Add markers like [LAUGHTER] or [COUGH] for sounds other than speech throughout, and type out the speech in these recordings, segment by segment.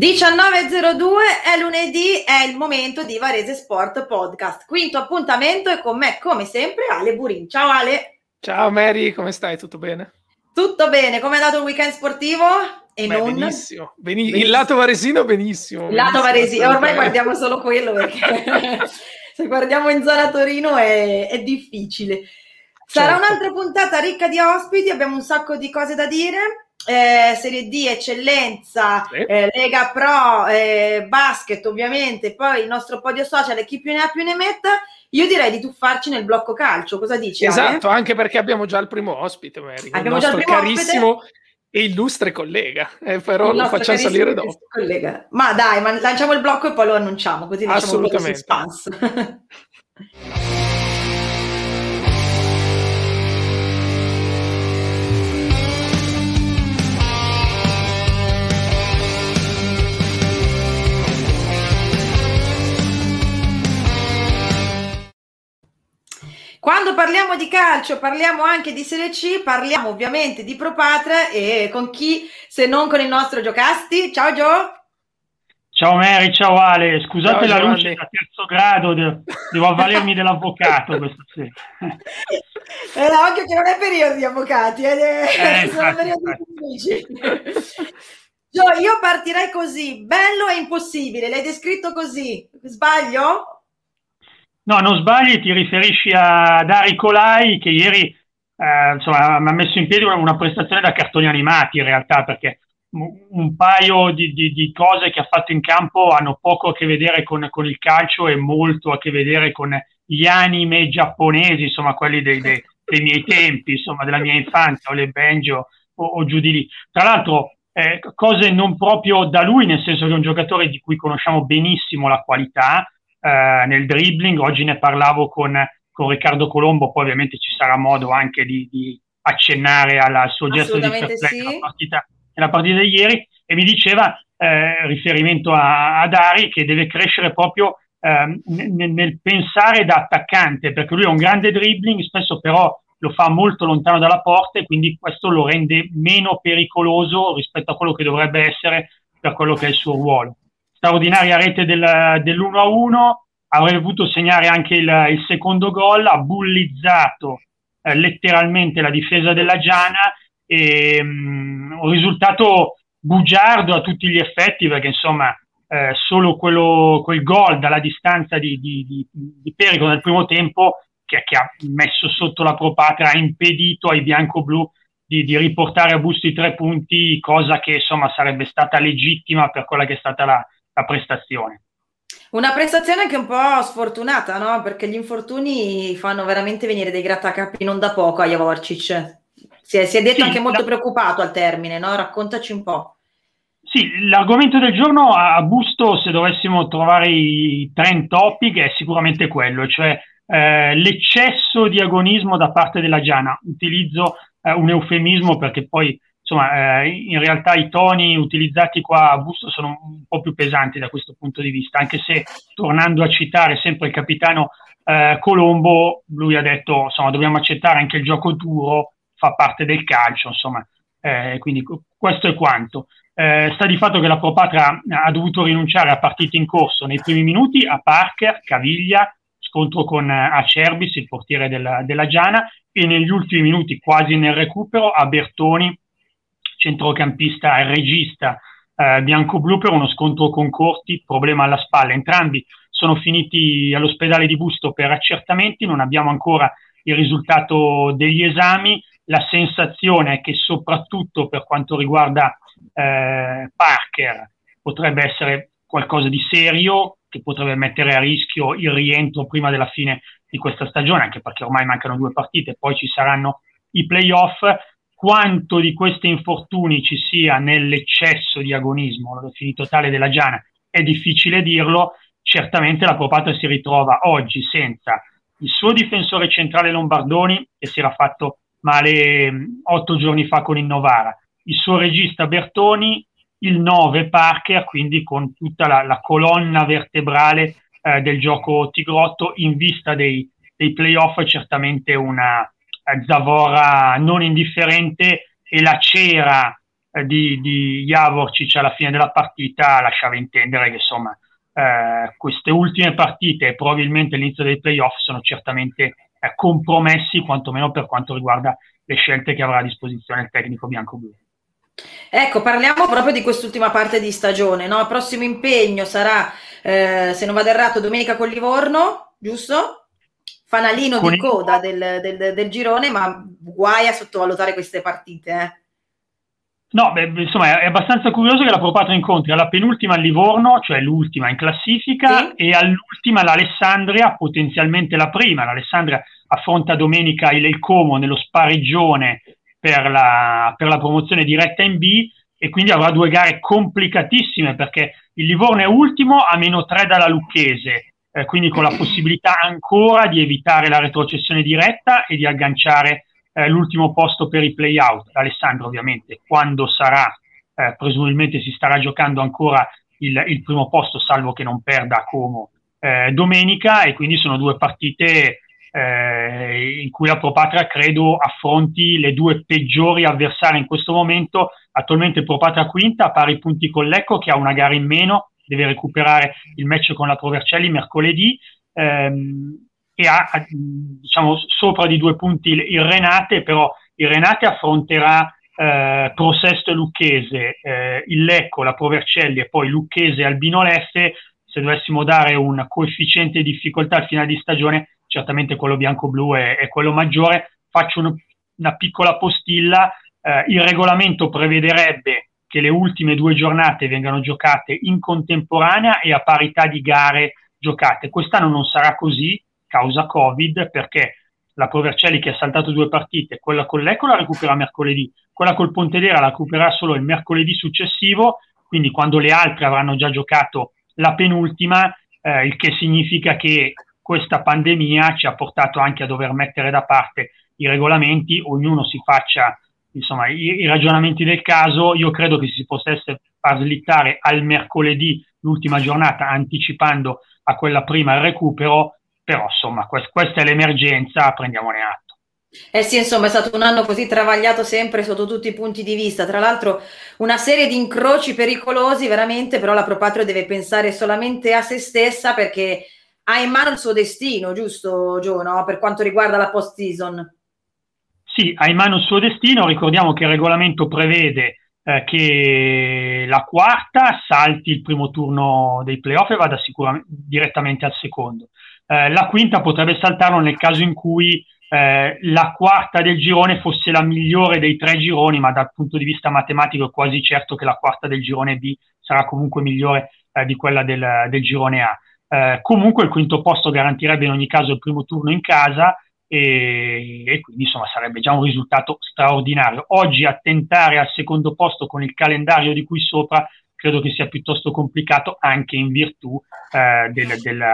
19.02 è lunedì, è il momento di Varese Sport Podcast. Quinto appuntamento e con me, come sempre, Ale Burin. Ciao Ale. Ciao Mary, come stai? Tutto bene? Tutto bene, come è andato il weekend sportivo? E Beh, non... benissimo. Beni- benissimo. Il lato varesino benissimo. Il lato varesino, ormai guardiamo solo quello perché [LAUGHS] se guardiamo in zona Torino è, è difficile. Sarà certo. un'altra puntata ricca di ospiti, abbiamo un sacco di cose da dire eh, Serie D, Eccellenza, sì. eh, Lega Pro, eh, Basket ovviamente, poi il nostro podio social, chi più ne ha più ne metta, io direi di tuffarci nel blocco calcio, cosa dici? Esatto, Ale? anche perché abbiamo già il primo ospite, Mary, abbiamo il nostro carissimo ospite. e illustre collega, eh, però lo facciamo salire dopo. Collega. Ma dai, ma lanciamo il blocco e poi lo annunciamo, così facciamo un po' di suspense. [LAUGHS] Quando parliamo di calcio, parliamo anche di Serie C, parliamo ovviamente di Propatre e con chi se non con il nostro Giocasti. Ciao Gio. Ciao Mary, ciao Ale, scusate ciao, la luce da terzo grado, devo avvalermi [LAUGHS] dell'avvocato questa sera. Eh, occhio che non è periodo di avvocati, eh, eh, sono infatti, periodi difficili. Gio, io partirei così, bello e impossibile, l'hai descritto così, sbaglio? No, non sbagli, ti riferisci a Dari Colai che ieri eh, insomma, ha messo in piedi una prestazione da cartoni animati in realtà perché un paio di, di, di, cose che ha fatto in campo hanno poco a che vedere con, con, il calcio e molto a che vedere con gli anime giapponesi, insomma quelli dei, dei, dei miei tempi, insomma della mia infanzia, o le Benjo o, o giù di lì. Tra l'altro eh, cose non proprio da lui, nel senso che è un giocatore di cui conosciamo benissimo la qualità, eh, nel dribbling. Oggi ne parlavo con, con, Riccardo Colombo, poi ovviamente ci sarà modo anche di, di accennare al suo gesto di fair sì. nella, partita, nella partita di ieri e mi diceva, eh, riferimento a, a, Dari, che deve crescere proprio eh, nel, nel pensare da attaccante, perché lui ha un grande dribbling, spesso però lo fa molto lontano dalla porta e quindi questo lo rende meno pericoloso rispetto a quello che dovrebbe essere per quello che è il suo ruolo straordinaria rete del, dell'1-1, avrebbe potuto segnare anche il, il secondo gol, ha bullizzato eh, letteralmente la difesa della Giana e um, un risultato bugiardo a tutti gli effetti perché insomma eh, solo quello, quel gol dalla distanza di, di, di, di Perico nel primo tempo che, che, ha messo sotto la Propatra ha impedito ai bianco-blu di, di, riportare a busto i tre punti, cosa che insomma sarebbe stata legittima per quella che è stata la, la prestazione. Una prestazione anche un po' sfortunata, no? Perché gli infortuni fanno veramente venire dei grattacapi non da poco a Javorcic. Si è, si è detto sì, anche molto la... preoccupato al termine, no? Raccontaci un po'. Sì, l'argomento del giorno a Busto, se dovessimo trovare i trend topic, è sicuramente quello, cioè eh, l'eccesso di agonismo da parte della Giana. Utilizzo eh, un eufemismo perché poi insomma, eh, in realtà i toni utilizzati qua a Busto sono un po' più pesanti da questo punto di vista, anche se tornando a citare sempre il capitano eh, Colombo, lui ha detto, insomma, dobbiamo accettare anche il gioco duro, fa parte del calcio, insomma, eh, quindi questo è quanto. Eh, sta di fatto che la Propatra ha dovuto rinunciare a partite in corso nei primi minuti a Parker, Caviglia, scontro con Acerbis, il portiere della, della Giana, e negli ultimi minuti, quasi nel recupero, a Bertoni, centrocampista e regista eh, bianco-blu per uno scontro con Corti, problema alla spalla. Entrambi sono finiti all'ospedale di Busto per accertamenti, non abbiamo ancora il risultato degli esami. La sensazione è che soprattutto per quanto riguarda eh, Parker potrebbe essere qualcosa di serio che potrebbe mettere a rischio il rientro prima della fine di questa stagione, anche perché ormai mancano due partite, poi ci saranno i playoff quanto di questi infortuni ci sia nell'eccesso di agonismo, l'ho definito tale della Giana, è difficile dirlo, certamente la Propata si ritrova oggi senza il suo difensore centrale Lombardoni, che si era fatto male otto giorni fa con il Novara, il suo regista Bertoni, il 9 Parker, quindi con tutta la, la colonna vertebrale eh, del gioco Tigrotto in vista dei, dei playoff, certamente una, Zavora non indifferente e la cera eh, di, di Javorcic alla fine della partita lasciava intendere che insomma eh, queste ultime partite e probabilmente l'inizio dei playoff sono certamente eh, compromessi, quantomeno per quanto riguarda le scelte che avrà a disposizione il tecnico bianco-blu. Ecco, parliamo proprio di quest'ultima parte di stagione. No? Il prossimo impegno sarà, eh, se non vado errato, domenica con Livorno, giusto? Fanalino con di coda del, del, del, girone, ma guai a sottovalutare queste partite. Eh. No, beh, insomma, è abbastanza curioso che la Pro Patria incontri alla penultima a Livorno, cioè l'ultima in classifica, sì. e all'ultima l'Alessandria, potenzialmente la prima. L'Alessandria affronta domenica il Como nello spareggione per la, per la promozione diretta in B e quindi avrà due gare complicatissime perché il Livorno è ultimo a meno 3 dalla Lucchese, eh, quindi con la possibilità ancora di evitare la retrocessione diretta e di agganciare eh, l'ultimo posto per i play-out. Alessandro ovviamente quando sarà, eh, presumibilmente si starà giocando ancora il, il, primo posto, salvo che non perda Como eh, domenica e quindi sono due partite eh, in cui la Propatria credo affronti le due peggiori avversarie in questo momento. Attualmente Propatria quinta pari punti con Lecco che ha una gara in meno, deve recuperare il match con la Provercelli mercoledì. Ehm, e ha diciamo, sopra di due punti il, il Renate, però il Renate affronterà eh, Prosesto Lucchese, eh, il Lecco, la Provercelli e poi Lucchese e Albino Leffe. Se dovessimo dare un coefficiente di difficoltà al finale di stagione, certamente quello bianco-blu è, è quello maggiore. Faccio un, una piccola postilla. Eh, il regolamento prevederebbe che le ultime due giornate vengano giocate in contemporanea e a parità di gare giocate. Quest'anno non sarà così, causa Covid, perché la Provercelli che ha saltato due partite, quella con l'Eco la recupera mercoledì, quella col Pontedera la recupererà solo il mercoledì successivo, quindi quando le altre avranno già giocato la penultima, eh, il che significa che questa pandemia ci ha portato anche a dover mettere da parte i regolamenti, ognuno si faccia insomma, i, i ragionamenti del caso, io credo che si potesse far slittare al mercoledì l'ultima giornata anticipando a quella prima il recupero, però insomma quest- questa è l'emergenza, prendiamone atto. Eh sì, insomma, è stato un anno così travagliato sempre sotto tutti i punti di vista. Tra l'altro, una serie di incroci pericolosi, veramente, però la Propatrio deve pensare solamente a se stessa perché ha in mano il suo destino, giusto, Gio, no? per quanto riguarda la post-season. Sì, ha in mano il suo destino. Ricordiamo che il regolamento prevede eh, che la quarta salti il primo turno dei playoff e vada sicuramente direttamente al secondo. Eh, la quinta potrebbe saltarlo nel caso in cui eh, la quarta del girone fosse la migliore dei tre gironi, ma dal punto di vista matematico è quasi certo che la quarta del girone B sarà comunque migliore eh, di quella del, del girone A. Eh, comunque il quinto posto garantirebbe in ogni caso il primo turno in casa e, e, quindi insomma sarebbe già un risultato straordinario. Oggi attentare al secondo posto con il calendario di qui sopra credo che sia piuttosto complicato anche in virtù eh, del, del,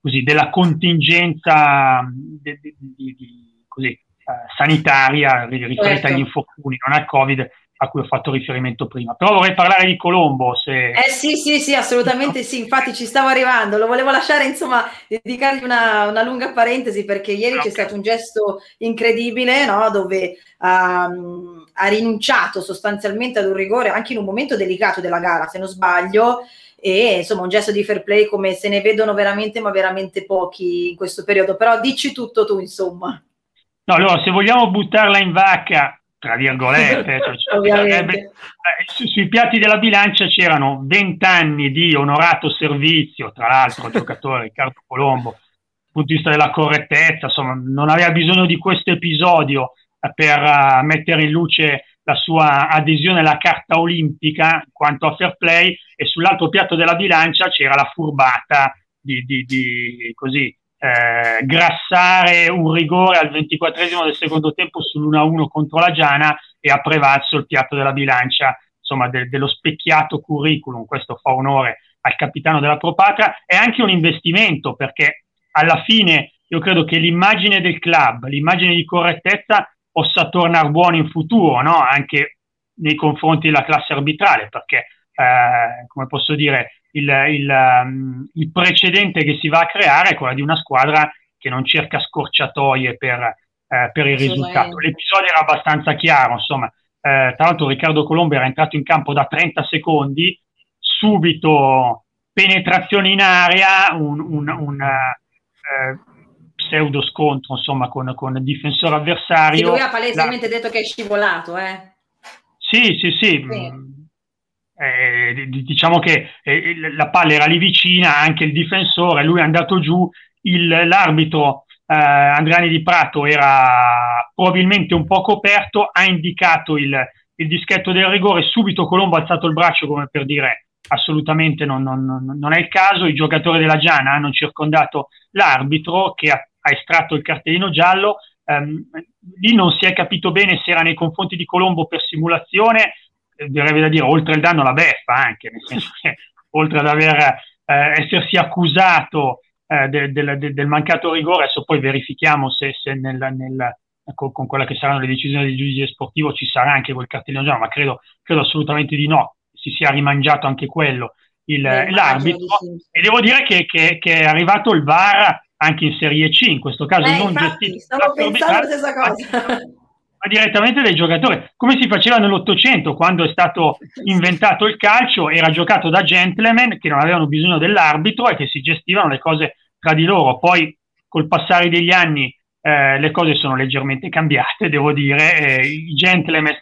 così, della contingenza di, di, di, così, uh, sanitaria riferita certo. agli infortuni, non al Covid a cui ho fatto riferimento prima. Però vorrei parlare di Colombo. Se... Eh sì, sì, sì, assolutamente sì, infatti ci stavo arrivando, lo volevo lasciare, insomma, dedicargli una, una lunga parentesi perché ieri okay. c'è stato un gesto incredibile, no? dove um, ha rinunciato sostanzialmente ad un rigore anche in un momento delicato della gara, se non sbaglio, e insomma un gesto di fair play come se ne vedono veramente ma veramente pochi in questo periodo però dici tutto tu insomma no allora se vogliamo buttarla in vacca tra virgolette [LAUGHS] cioè, eh, su, sui piatti della bilancia c'erano 20 anni di onorato servizio tra l'altro il giocatore Riccardo Colombo dal punto di vista della correttezza insomma non aveva bisogno di questo episodio per uh, mettere in luce la sua adesione alla carta olimpica quanto a fair play e sull'altro piatto della bilancia c'era la furbata di, di, di così, eh, grassare un rigore al 24 del secondo tempo sull'1-1 contro la Giana e ha prevalso il piatto della bilancia insomma, de, dello specchiato curriculum. Questo fa onore al capitano della Propatra. È anche un investimento perché alla fine io credo che l'immagine del club, l'immagine di correttezza possa tornare buono in futuro, no? anche nei confronti della classe arbitrale, perché, eh, come posso dire, il, il, um, il, precedente che si va a creare è quello di una squadra che non cerca scorciatoie per, eh, per il risultato. L'episodio era abbastanza chiaro, insomma, tra l'altro Riccardo Colombo era entrato in campo da 30 secondi, subito penetrazione in area, un, un, un eh, pseudo scontro insomma con, con il difensore avversario. lui ha palesemente la... detto che è scivolato, eh? Sì, sì, sì. sì. Mm, eh, diciamo che eh, la palla era lì vicina, anche il difensore, lui è andato giù, il, l'arbitro eh, Andriani di Prato era probabilmente un po' coperto, ha indicato il, il dischetto del rigore, subito Colombo ha alzato il braccio come per dire assolutamente non, non, non, è il caso, i giocatori della Giana hanno circondato l'arbitro che ha, ha estratto il cartellino giallo, um, lì non si è capito bene se era nei confronti di Colombo per simulazione, eh, direi da dire, oltre il danno la beffa anche, nel senso che [LAUGHS] oltre ad aver, eh, essersi accusato eh, de, de, de, del mancato rigore, adesso poi verifichiamo se, se nel, nel, con, con quelle che saranno le decisioni del giudice sportivo ci sarà anche quel cartellino giallo, ma credo, credo assolutamente di no, si sia rimangiato anche quello il, l'arbitro. E devo dire che, che, che, è arrivato il VAR anche in Serie C, in questo caso eh, non infatti, gestito. Stavo pensando la stessa [LAUGHS] cosa. Ma direttamente dai giocatori, come si faceva nell'Ottocento quando è stato [LAUGHS] inventato il calcio, era giocato da gentleman che non avevano bisogno dell'arbitro e che si gestivano le cose tra di loro. Poi col passare degli anni eh, le cose sono leggermente cambiate, [LAUGHS] devo dire, eh, i gentleman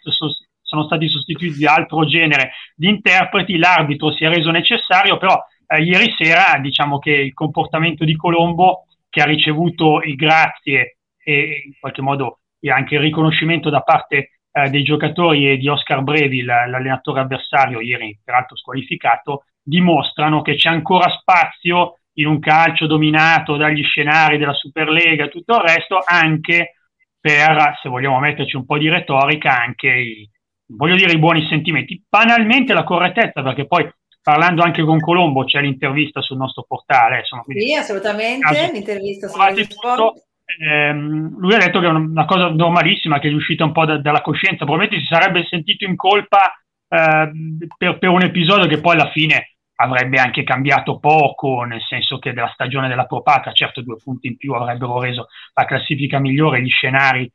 sono stati sostituiti da altro genere di interpreti, l'arbitro si è reso necessario, però eh, ieri sera diciamo che il comportamento di Colombo, che ha ricevuto il grazie e in qualche modo anche il riconoscimento da parte eh, dei giocatori e di Oscar Brevi, l'allenatore avversario, ieri peraltro squalificato, dimostrano che c'è ancora spazio in un calcio dominato dagli scenari della Superlega e tutto il resto, anche per, se vogliamo metterci un po' di retorica, anche i, voglio dire, i buoni sentimenti. Banalmente la correttezza, perché poi parlando anche con Colombo c'è l'intervista sul nostro portale. Insomma, sì, assolutamente, l'intervista sul tutto, ehm, lui ha detto che è una cosa normalissima, che è uscita un po' da, dalla coscienza, probabilmente si sarebbe sentito in colpa eh, per, per, un episodio che poi alla fine avrebbe anche cambiato poco, nel senso che della stagione della Propata, certo due punti in più avrebbero reso la classifica migliore, gli scenari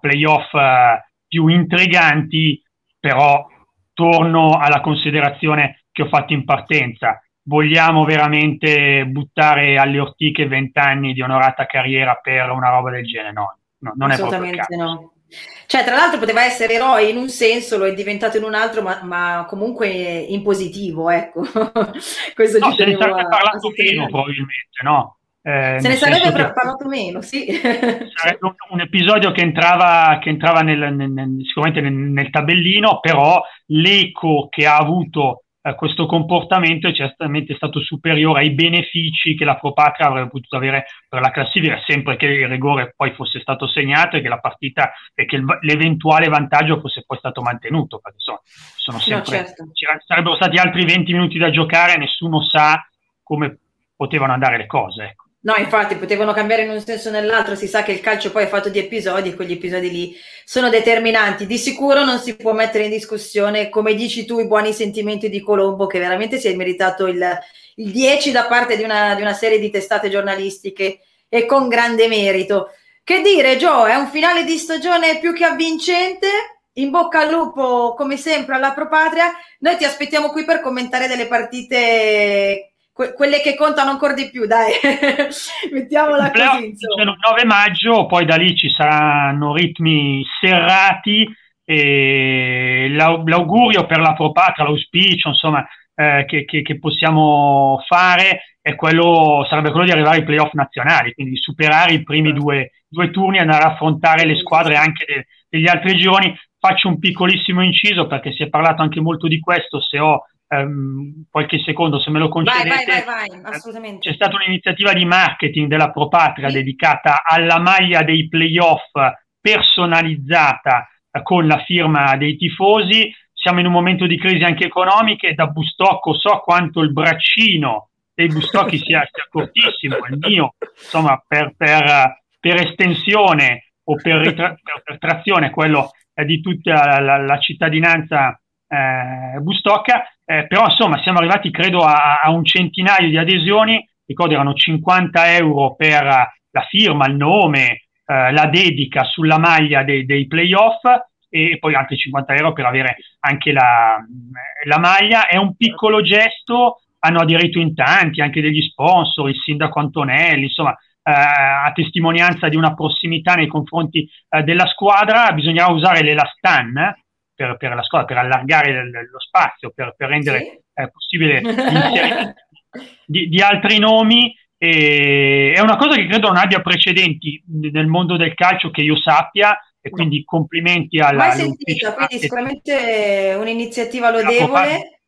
playoff eh, più intriganti, però torno alla considerazione che ho fatto in partenza. Vogliamo veramente buttare alle ortiche vent'anni di onorata carriera per una roba del genere? No, no non è caso. no. Cioè, tra l'altro poteva essere eroe in un senso, lo è diventato in un altro, ma, ma comunque in positivo, ecco. [LAUGHS] Questo no, se ne sarebbe parlato meno probabilmente, no? Eh, se ne sarebbe che... parlato meno, sì. Sarebbe un, un episodio che entrava, che entrava nel, nel, nel, sicuramente nel tabellino, però l'eco che ha avuto eh, questo comportamento è certamente stato superiore ai benefici che la Propatria avrebbe potuto avere per la classifica, sempre che il rigore poi fosse stato segnato e che la partita e che il, l'eventuale vantaggio fosse poi stato mantenuto, perché insomma, sono sempre, no, certo. sarebbero stati altri 20 minuti da giocare, nessuno sa come potevano andare le cose. Ecco. No, infatti potevano cambiare in un senso o nell'altro, si sa che il calcio poi è fatto di episodi e quegli episodi lì sono determinanti. Di sicuro non si può mettere in discussione, come dici tu, i buoni sentimenti di Colombo, che veramente si è meritato il, il 10 da parte di una, di una serie di testate giornalistiche e con grande merito. Che dire, Joe, è un finale di stagione più che avvincente. In bocca al lupo, come sempre, alla Propatria. Noi ti aspettiamo qui per commentare delle partite que- quelle che contano ancora di più, dai, [LAUGHS] mettiamola così. Il 9 maggio, poi da lì ci saranno ritmi serrati e l'augurio per la Propatra, l'auspicio, insomma, eh, che, che, che, possiamo fare è quello, sarebbe quello di arrivare ai playoff nazionali, quindi superare i primi certo. due, due turni e andare a affrontare le squadre anche de, degli altri gironi. Faccio un piccolissimo inciso perché si è parlato anche molto di questo, se ho um, qualche secondo, se me lo concedete. Vai, vai, vai, C'è stata un'iniziativa di marketing della Propatria sì. dedicata alla maglia dei playoff personalizzata eh, con la firma dei tifosi. Siamo in un momento di crisi anche economica e da Bustocco so quanto il braccino dei Bustocchi sia, [LAUGHS] sia cortissimo, il mio, insomma, per, per, per estensione o per, ritra- per trazione, quello di tutta la, la cittadinanza eh, Bustocca, eh, però insomma siamo arrivati credo a, a, un centinaio di adesioni, ricordo erano 50 euro per la firma, il nome, eh, la dedica sulla maglia dei, dei playoff e poi altri 50 euro per avere anche la, la maglia. È un piccolo gesto, hanno aderito in tanti, anche degli sponsor, il sindaco Antonelli, insomma, eh, a testimonianza di una prossimità nei confronti eh, della squadra, bisognava usare l'Elastan eh, per, per, la squadra, per allargare lo spazio, per, per rendere sì. Eh, possibile l'inserimento di, di altri nomi. E è una cosa che credo non abbia precedenti nel mondo del calcio che io sappia e quindi complimenti alla... Mai sentita, quindi sicuramente un'iniziativa lodevole.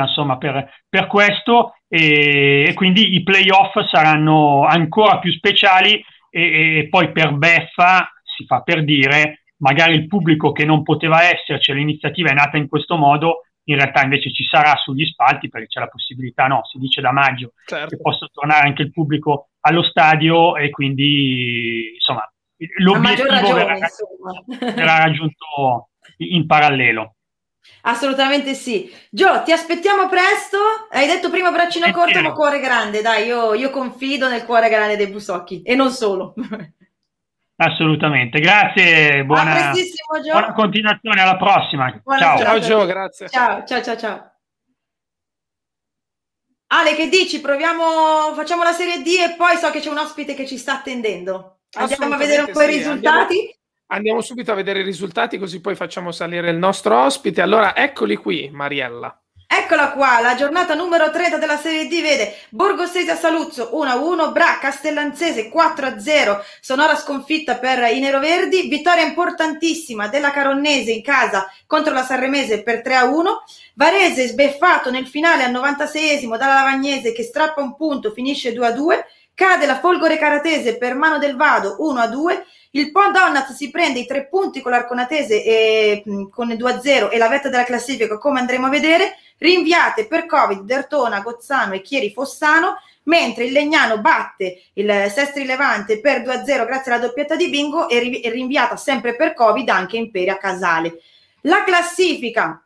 Insomma, per, per questo e, e, quindi i playoff saranno ancora più speciali e, e poi per beffa si fa per dire magari il pubblico che non poteva esserci, l'iniziativa è nata in questo modo, in realtà invece ci sarà sugli spalti perché c'è la possibilità, no, si dice da maggio certo. che possa tornare anche il pubblico allo stadio e quindi insomma l'obiettivo ragione, verrà, verrà raggiunto in parallelo. Assolutamente sì. Gio, ti aspettiamo presto. Hai detto prima braccino corto, ma cuore grande. Dai, io, io, confido nel cuore grande dei Busocchi e non solo. Assolutamente, grazie. Buona, buona continuazione. Alla prossima. Buona ciao. Ciao Gio, grazie. Ciao, ciao, ciao, ciao. Ale, che dici? Proviamo, facciamo la serie D e poi so che c'è un ospite che ci sta attendendo. Andiamo a vedere un po' sì. i risultati. Andiamo, andiamo, subito a vedere i risultati, così poi facciamo salire il nostro ospite. Allora, eccoli qui, Mariella. Eccola qua, la giornata numero 30 della Serie D vede Borgosesia Saluzzo 1-1, Bra Castellanzese 4-0, sonora sconfitta per i neroverdi, vittoria importantissima della Caronnese in casa contro la Sanremese per 3-1, Varese sbeffato nel finale al 96esimo dalla Lavagnese che strappa un punto, finisce 2-2, Cade la Folgore Caratese per mano del Vado 1 a 2. Il Pont Donat si prende i tre punti con l'Arconatese e, con il 2 a 0 e la vetta della classifica, come andremo a vedere. Rinviate per Covid Dertona, Gozzano e Chieri Fossano, mentre il Legnano batte il Sestri Levante per 2 a 0 grazie alla doppietta di Bingo e rinviata sempre per Covid anche Imperia Casale. La classifica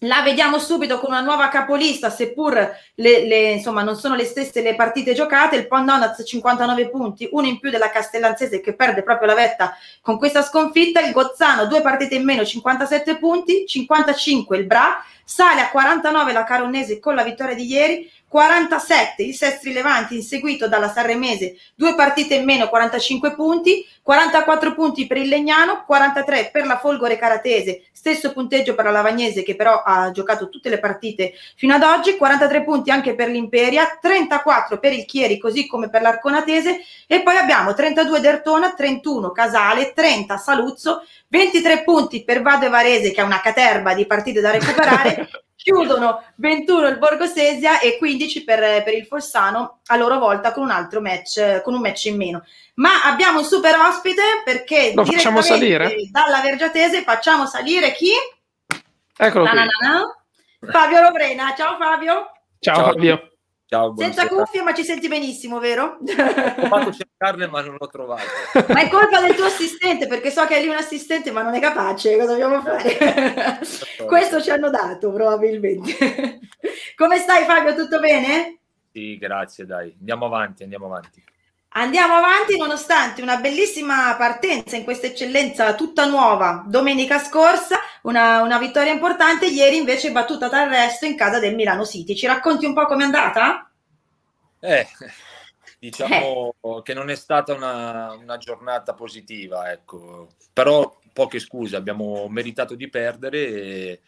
la vediamo subito con una nuova capolista, seppur le, le, insomma, non sono le stesse le partite giocate. Il Pondonaz 59 punti, uno in più della Castellanzese che perde proprio la vetta con questa sconfitta. Il Gozzano, due partite in meno, 57 punti, 55 il Bra, sale a 49 la Caronnese con la vittoria di ieri. 47 il Sestri Levanti inseguito dalla Sanremese, due partite in meno, 45 punti, 44 punti per il Legnano, 43 per la Folgore Caratese, stesso punteggio per la Lavagnese che però ha giocato tutte le partite fino ad oggi, 43 punti anche per l'Imperia, 34 per il Chieri così come per l'Arconatese e poi abbiamo 32 Dertona, 31 Casale, 30 Saluzzo, 23 punti per Vado e Varese che ha una caterba di partite da recuperare [LAUGHS] chiudono 21 il Borgosesia e 15 per, per, il Fossano a loro volta con un altro match, con un match in meno. Ma abbiamo un super ospite perché lo facciamo salire dalla Vergiatese facciamo salire chi? Eccolo Fabio Lovrena. Ciao Fabio. Ciao, Ciao Fabio. Ciao, Senza cuffie, ma ci senti benissimo, vero? Ho fatto cercarle, ma non l'ho trovato. [LAUGHS] Ma è colpa del tuo assistente, perché so che è lì un assistente, ma non è capace. Cosa dobbiamo fare? Questo ci hanno dato, probabilmente. Come stai, Fabio? Tutto bene? Sì, grazie, dai. Andiamo avanti, andiamo avanti. Andiamo avanti nonostante una bellissima partenza in questa eccellenza tutta nuova domenica scorsa, una, una vittoria importante, ieri invece battuta d'arresto in casa del Milano City. Ci racconti un po' com'è andata? Eh, diciamo eh. che non è stata una, una, giornata positiva, ecco. però poche scuse, abbiamo meritato di perdere e,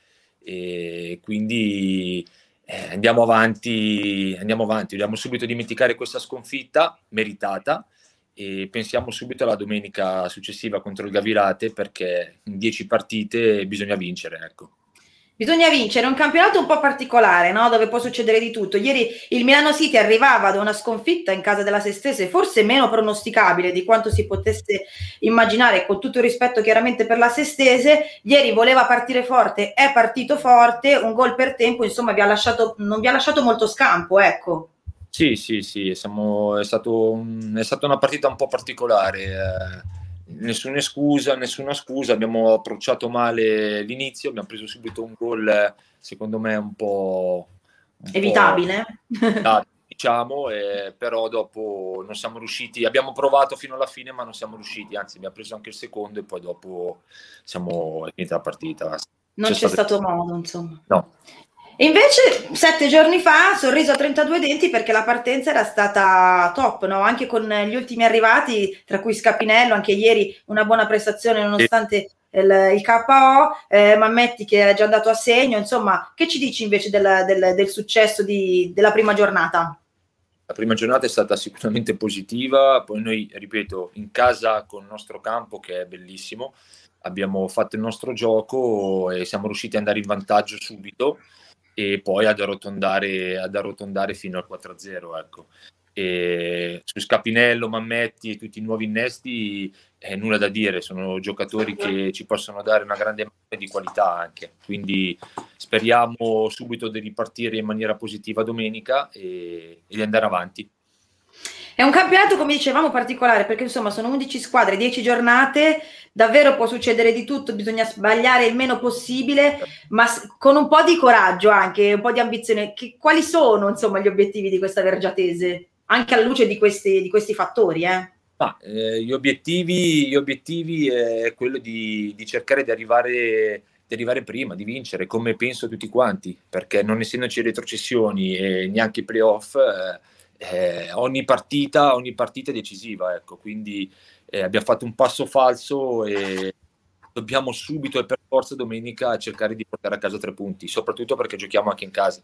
e quindi eh, andiamo avanti, andiamo avanti, dobbiamo subito dimenticare questa sconfitta meritata e pensiamo subito alla domenica successiva contro il Gavirate perché in dieci partite bisogna vincere. Ecco. Bisogna vincere, un campionato un po' particolare, no? dove può succedere di tutto. Ieri il Milano City arrivava da una sconfitta in casa della Sestese, forse meno pronosticabile di quanto si potesse immaginare, con tutto il rispetto chiaramente per la Sestese. Ieri voleva partire forte, è partito forte, un gol per tempo, insomma vi lasciato, non vi ha lasciato molto scampo, ecco. Sì, sì, sì, siamo, è, stato è, stata una partita un po' particolare. Eh nessuna scusa, nessuna scusa, abbiamo approcciato male l'inizio, abbiamo preso subito un gol, secondo me, un po'... Un Evitabile. Po', diciamo, eh, però dopo non siamo riusciti, abbiamo provato fino alla fine ma non siamo riusciti, anzi abbiamo preso anche il secondo e poi dopo siamo finita la partita. Non c'è, c'è stato... stato modo, insomma. No. E invece sette giorni fa sorriso a 32 denti perché la partenza era stata top, no? anche con gli ultimi arrivati, tra cui Scapinello, anche ieri una buona prestazione nonostante il, il KO, eh, Mammetti che è già andato a segno, insomma, che ci dici invece del, del, del successo di, della prima giornata? La prima giornata è stata sicuramente positiva, poi noi, ripeto, in casa con il nostro campo che è bellissimo, abbiamo fatto il nostro gioco e siamo riusciti ad andare in vantaggio subito e poi ad arrotondare, ad arrotondare fino al 4-0. Ecco. E su Scapinello, Mammetti e tutti i nuovi innesti eh, nulla da dire, sono giocatori che ci possono dare una grande mano di qualità anche, quindi speriamo subito di ripartire in maniera positiva domenica e, e di andare avanti. È un campionato, come dicevamo, particolare perché insomma sono 11 squadre, 10 giornate, davvero può succedere di tutto, bisogna sbagliare il meno possibile, ma con un po' di coraggio anche, un po' di ambizione. Che, quali sono insomma gli obiettivi di questa Vergiatese? Anche alla luce di questi, di questi fattori, eh? Ma, eh, gli obiettivi, gli obiettivi è quello di, di cercare di arrivare, di arrivare, prima, di vincere, come penso tutti quanti, perché non essendoci retrocessioni e neanche i playoff, eh, eh, ogni, partita, ogni partita è decisiva, ecco, quindi eh, abbiamo fatto un passo falso e dobbiamo subito e per forza domenica cercare di portare a casa tre punti, soprattutto perché giochiamo anche in casa.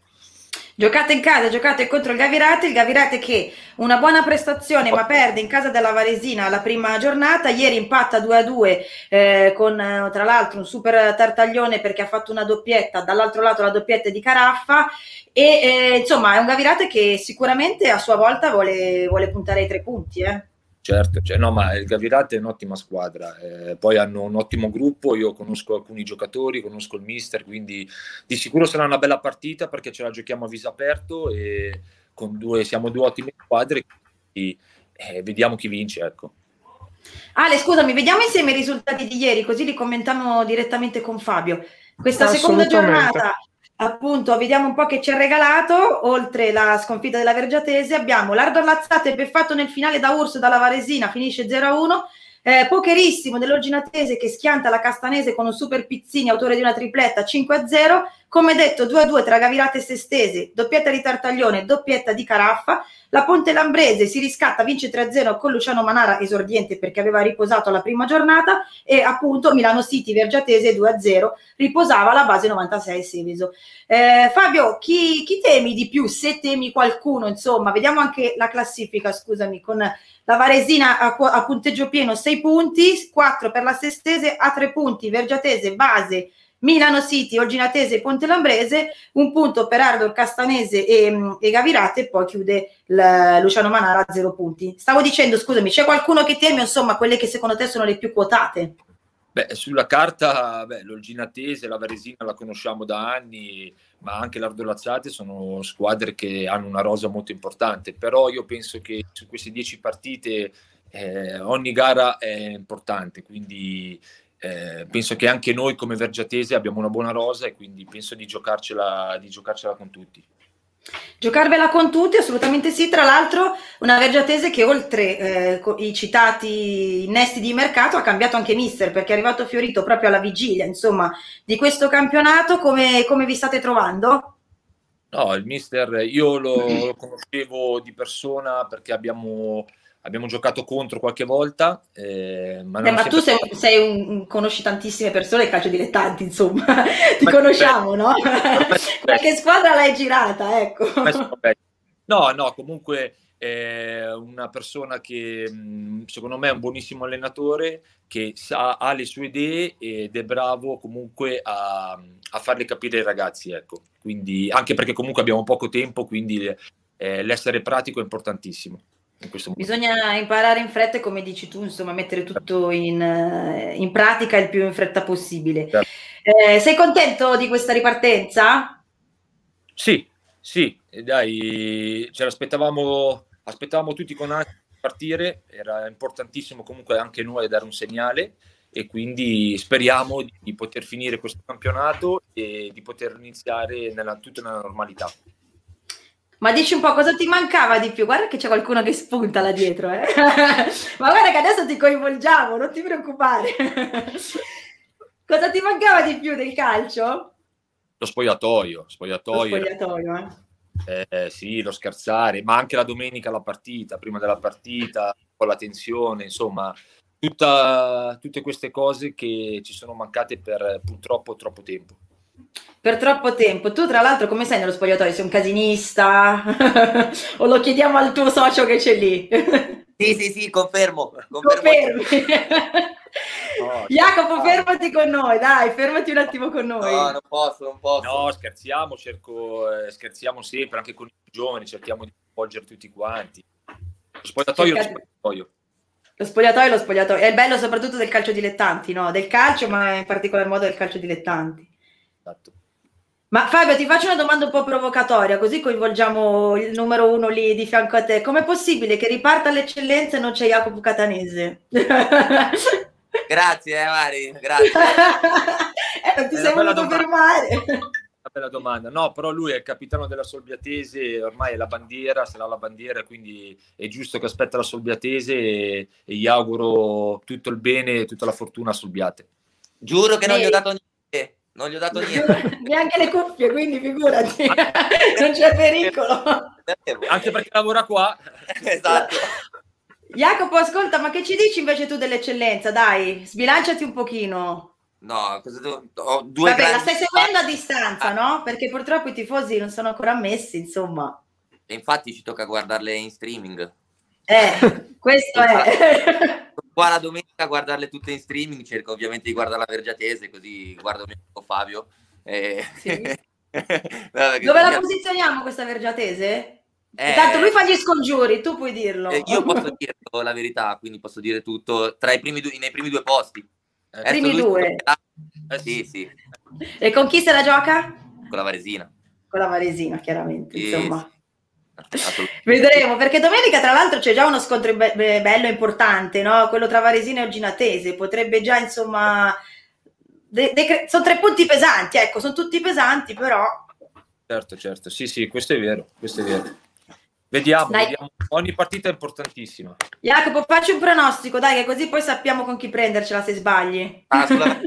Giocate in casa, giocate contro il Gavirate, il Gavirate che una buona prestazione ma perde in casa della Varesina la prima giornata, ieri impatta 2-2 eh, con eh, tra l'altro un super tartaglione perché ha fatto una doppietta, dall'altro lato la doppietta di Caraffa e eh, insomma è un Gavirate che sicuramente a sua volta vuole, vuole puntare ai tre punti. Eh. Certo, cioè, no, ma il Gavirate è un'ottima squadra, eh, poi hanno un ottimo gruppo, io conosco alcuni giocatori, conosco il mister, quindi di sicuro sarà una bella partita perché ce la giochiamo a viso aperto e con due, siamo due ottime squadre, quindi eh, vediamo chi vince. Ecco. Ale, scusami, vediamo insieme i risultati di ieri, così li commentiamo direttamente con Fabio. Questa seconda giornata appunto vediamo un po' che ci ha regalato. Oltre la sconfitta della Vergiatese abbiamo l'Ardo Lazzate beffatto nel finale da Urso dalla Varesina finisce 0-1 eh, pokerissimo dell'Orginatese che schianta la Castanese con un super Pizzini autore di una tripletta 5-0 come detto 2-2 tra Gavirate e Sestese doppietta di Tartaglione doppietta di Caraffa la Ponte Lambrese si riscatta, vince 3-0 con Luciano Manara, esordiente perché aveva riposato la prima giornata, e appunto Milano City Vergiatese 2-0 riposava la base 96 Seveso. Eh, Fabio, chi, chi temi di più? Se temi qualcuno, insomma, vediamo anche la classifica, scusami, con la Varesina a, a punteggio pieno 6 punti, 4 per la Sestese a 3 punti, Vergiatese base Milano City, Olginatese e Ponte Lambrese, un punto per Ardor, Castanese e, e Gavirate e poi chiude il, Luciano Manara a zero punti. Stavo dicendo, scusami, c'è qualcuno che teme, insomma, quelle che secondo te sono le più quotate? Beh, sulla carta beh, l'Olginatese, la Varesina la conosciamo da anni, ma anche l'Ardolazzate sono squadre che hanno una rosa molto importante, però io penso che su queste dieci partite eh, ogni gara è importante, quindi eh, penso che anche noi come Vergiatese abbiamo una buona rosa e quindi penso di giocarcela, di giocarcela con tutti. Giocarvela con tutti, assolutamente sì. Tra l'altro, una Vergiatese che oltre eh, i citati innesti di mercato ha cambiato anche mister perché è arrivato Fiorito proprio alla vigilia insomma, di questo campionato. Come, come vi state trovando? No, il mister io lo, lo conoscevo di persona perché abbiamo abbiamo giocato contro qualche volta. Eh, ma, eh, ma tu sei, sei un, conosci tantissime persone, calcio dilettanti, insomma, [LAUGHS] ti ma conosciamo, beh, no? [LAUGHS] qualche squadra l'hai girata, ecco. No, no, comunque è una persona che secondo me è un buonissimo allenatore, che sa, ha le sue idee ed è bravo comunque a, a farle capire ai ragazzi, ecco. Quindi, anche perché comunque abbiamo poco tempo, quindi eh, l'essere pratico è importantissimo. Bisogna imparare in fretta e come dici tu, insomma, mettere tutto in, eh, in pratica il più in fretta possibile. Certo. Eh, sei contento di questa ripartenza? Sì, sì, dai, ce l'aspettavamo, aspettavamo tutti con ansia di partire, era importantissimo comunque anche noi dare un segnale e quindi speriamo di, di poter finire questo campionato e di poter iniziare nella, tutto nella normalità. Ma dici un po' cosa ti mancava di più? Guarda che c'è qualcuno che spunta là dietro, eh? [LAUGHS] Ma guarda che adesso ti coinvolgiamo, non ti preoccupare. [LAUGHS] cosa ti mancava di più del calcio? Lo spogliatoio, spogliatoio. Lo spogliatoio, eh. Eh, sì, lo scherzare, ma anche la domenica la partita, prima della partita, con la tensione, insomma, tutta, tutte queste cose che ci sono mancate per purtroppo troppo tempo. Per troppo tempo. Tu, tra l'altro, come sei nello spogliatoio? Sei un casinista? [LAUGHS] o lo chiediamo al tuo socio che c'è lì? sì, sì, sì, confermo. confermo. Oh, [LAUGHS] Jacopo, fermati con noi, dai, fermati un attimo con noi. No, non posso, non posso. No, scherziamo, cerco, eh, scherziamo sempre, anche con i giovani, cerchiamo di coinvolgere tutti quanti. Lo spogliatoio, Cercate... lo spogliatoio. Lo spogliatoio è lo spogliatoio. È il bello soprattutto del calcio dilettanti, no? Del calcio, ma in particolar modo del calcio dilettanti. Esatto. Ma Fabio, ti faccio una domanda un po' provocatoria, così coinvolgiamo il numero uno lì di fianco a te. Com'è possibile che riparta all'eccellenza e non c'è Jacopo Catanese? [LAUGHS] grazie, eh, Mari, grazie. [LAUGHS] eh, non ti sei voluto fermare. Una bella domanda. No, però lui è il capitano della Solbiatese, ormai è la bandiera, sarà la bandiera, quindi è giusto che aspetta la Solbiatese e, e gli auguro tutto il bene e tutta la fortuna a Solbiate. Giuro che non gli ho dato niente non gli ho dato niente. [LAUGHS] Neanche le cuffie, quindi figurati, [LAUGHS] non c'è pericolo. Anche perché lavora qua. [LAUGHS] esatto. Jacopo, ascolta, ma che ci dici invece tu dell'eccellenza? Dai, sbilanciati un pochino. No, cosa devo... ho due Vabbè, la stai seguendo a distanza, no? Perché purtroppo i tifosi non sono ancora ammessi, insomma. E infatti ci tocca guardarle in streaming. Eh, [LAUGHS] questo è. Qua la domenica a guardarle tutte in streaming, cerco ovviamente di guardare la Vergiatese, così guardo mio amico Fabio. E... Sì. [LAUGHS] Dove la posizioniamo questa Vergiatese? Eh, Tanto lui fa gli scongiuri, tu puoi dirlo. Eh, io posso dirlo la verità, quindi posso dire tutto tra i primi due, nei primi due posti. Eh, primi due? Eh, sì, sì. E con chi se la gioca? Con la Varesina. Con la Varesina, chiaramente, sì, insomma. Sì. Vedremo, perché domenica tra l'altro c'è già uno scontro be- bello importante, no? quello tra Varesina e Oginatese, potrebbe già insomma... De- de- sono tre punti pesanti, ecco, sono tutti pesanti, però... Certo, certo, sì, sì, questo è vero, questo è vero. Vediamo, vediamo, ogni partita è importantissima. Jacopo, facci un pronostico, dai, che così poi sappiamo con chi prendercela se sbagli. Ah, sulla...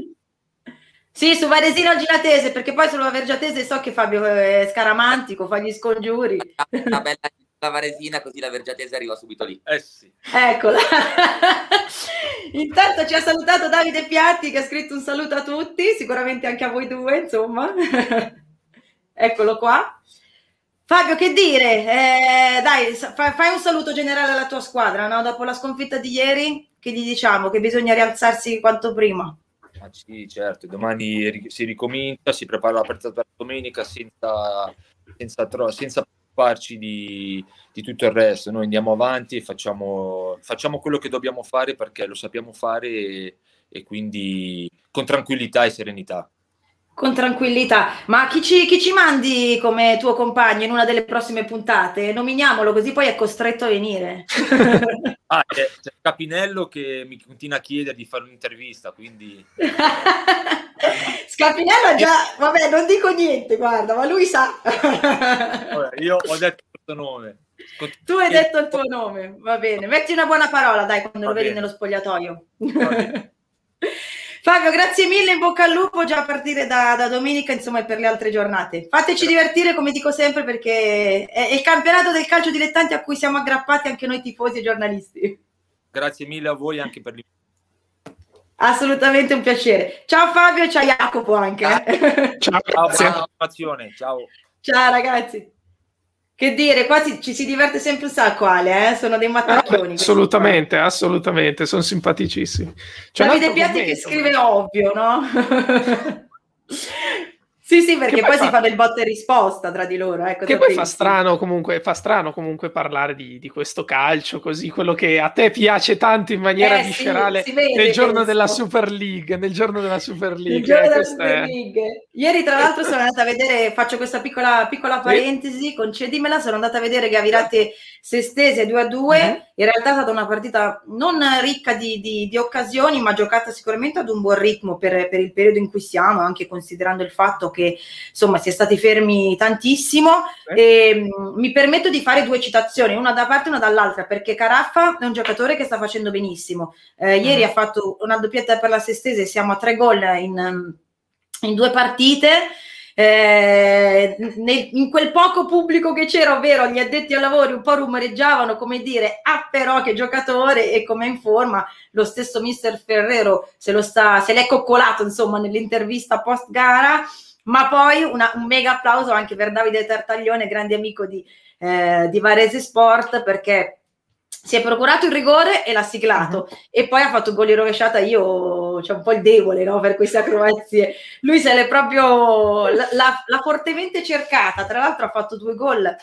Sì, su Varesino al Gilatese, perché poi sulla Vergiatese so che Fabio è scaramantico, fa gli scongiuri. Una bella la Varesina, così la Vergiatese arriva subito lì. Eh sì. Eccola. [LAUGHS] Intanto ci ha salutato Davide Piatti che ha scritto un saluto a tutti, sicuramente anche a voi due, insomma. [LAUGHS] Eccolo qua. Fabio, che dire? Eh, dai, fai un saluto generale alla tua squadra, no? Dopo la sconfitta di ieri, che gli diciamo? Che bisogna rialzarsi quanto prima. Ah, sì, certo, domani si ricomincia, si prepara la partita per domenica senza, senza, senza preoccuparci di, di, tutto il resto. Noi andiamo avanti e facciamo, facciamo quello che dobbiamo fare perché lo sappiamo fare e, e quindi con tranquillità e serenità. Con tranquillità, ma chi ci, chi ci, mandi come tuo compagno in una delle prossime puntate? Nominiamolo così poi è costretto a venire. [LAUGHS] ah, c'è, c'è Capinello che mi continua a chiedere di fare un'intervista, quindi... [LAUGHS] Scapinello già, vabbè, non dico niente, guarda, ma lui sa. [LAUGHS] Vabbè, io ho detto il tuo nome. Tu hai detto il tuo nome, va bene. Metti una buona parola, dai, quando va lo vedi nello spogliatoio. Fabio, grazie mille, in bocca al lupo già a partire da, da, domenica, insomma, e per le altre giornate. Fateci divertire, come dico sempre, perché è il campionato del calcio dilettanti a cui siamo aggrappati anche noi tifosi e giornalisti. Grazie mille a voi anche per l'invito. Assolutamente un piacere. Ciao Fabio e ciao Jacopo anche. [LAUGHS] Ciao, ciao, ciao. Ciao ragazzi. Che dire, qua si, ci si diverte sempre un sacco, Ale, eh? sono dei mattacchioni. Ah, assolutamente, assolutamente, sono simpaticissimi. C'è Davide Piatti che scrive ovvio, no? [LAUGHS] Sì, sì, perché poi, fa... si fa del botte e risposta tra di loro. Ecco, che poi fa strano, comunque, fa strano comunque parlare di, di, questo calcio, così quello che a te piace tanto in maniera eh, viscerale sì, nel giorno della Super League. Nel giorno della Super League. Eh, della Super. League. Ieri, tra l'altro, sono andata a vedere, faccio questa piccola, piccola parentesi, sì. concedimela, sono andata a vedere Gavirate Sestese 2 a 2. Mm-hmm. In realtà è stata una partita non ricca di, di, di, occasioni, ma giocata sicuramente ad un buon ritmo per, per il periodo in cui siamo, anche considerando il fatto che insomma si è stati fermi tantissimo. Eh. E, mh, mi permetto di fare due citazioni, una da parte e una dall'altra, perché Caraffa è un giocatore che sta facendo benissimo. Eh, mm. Ieri ha fatto una doppietta per la Sestese, siamo a tre gol in, in due partite eh, nel, in quel poco pubblico che c'era, ovvero gli addetti ai lavori un po' rumoreggiavano come dire ah però che giocatore e come in forma lo stesso mister Ferrero se, lo sta, se l'è coccolato insomma nell'intervista post gara ma poi una, un mega applauso anche per Davide Tartaglione grande amico di, eh, di Varese Sport perché si è procurato il rigore e l'ha siglato uh-huh. e poi ha fatto gol in rovesciata io c'è un po' il debole no, per queste acrobazie lui se l'è proprio l'ha, l'ha, fortemente cercata tra l'altro ha fatto due gol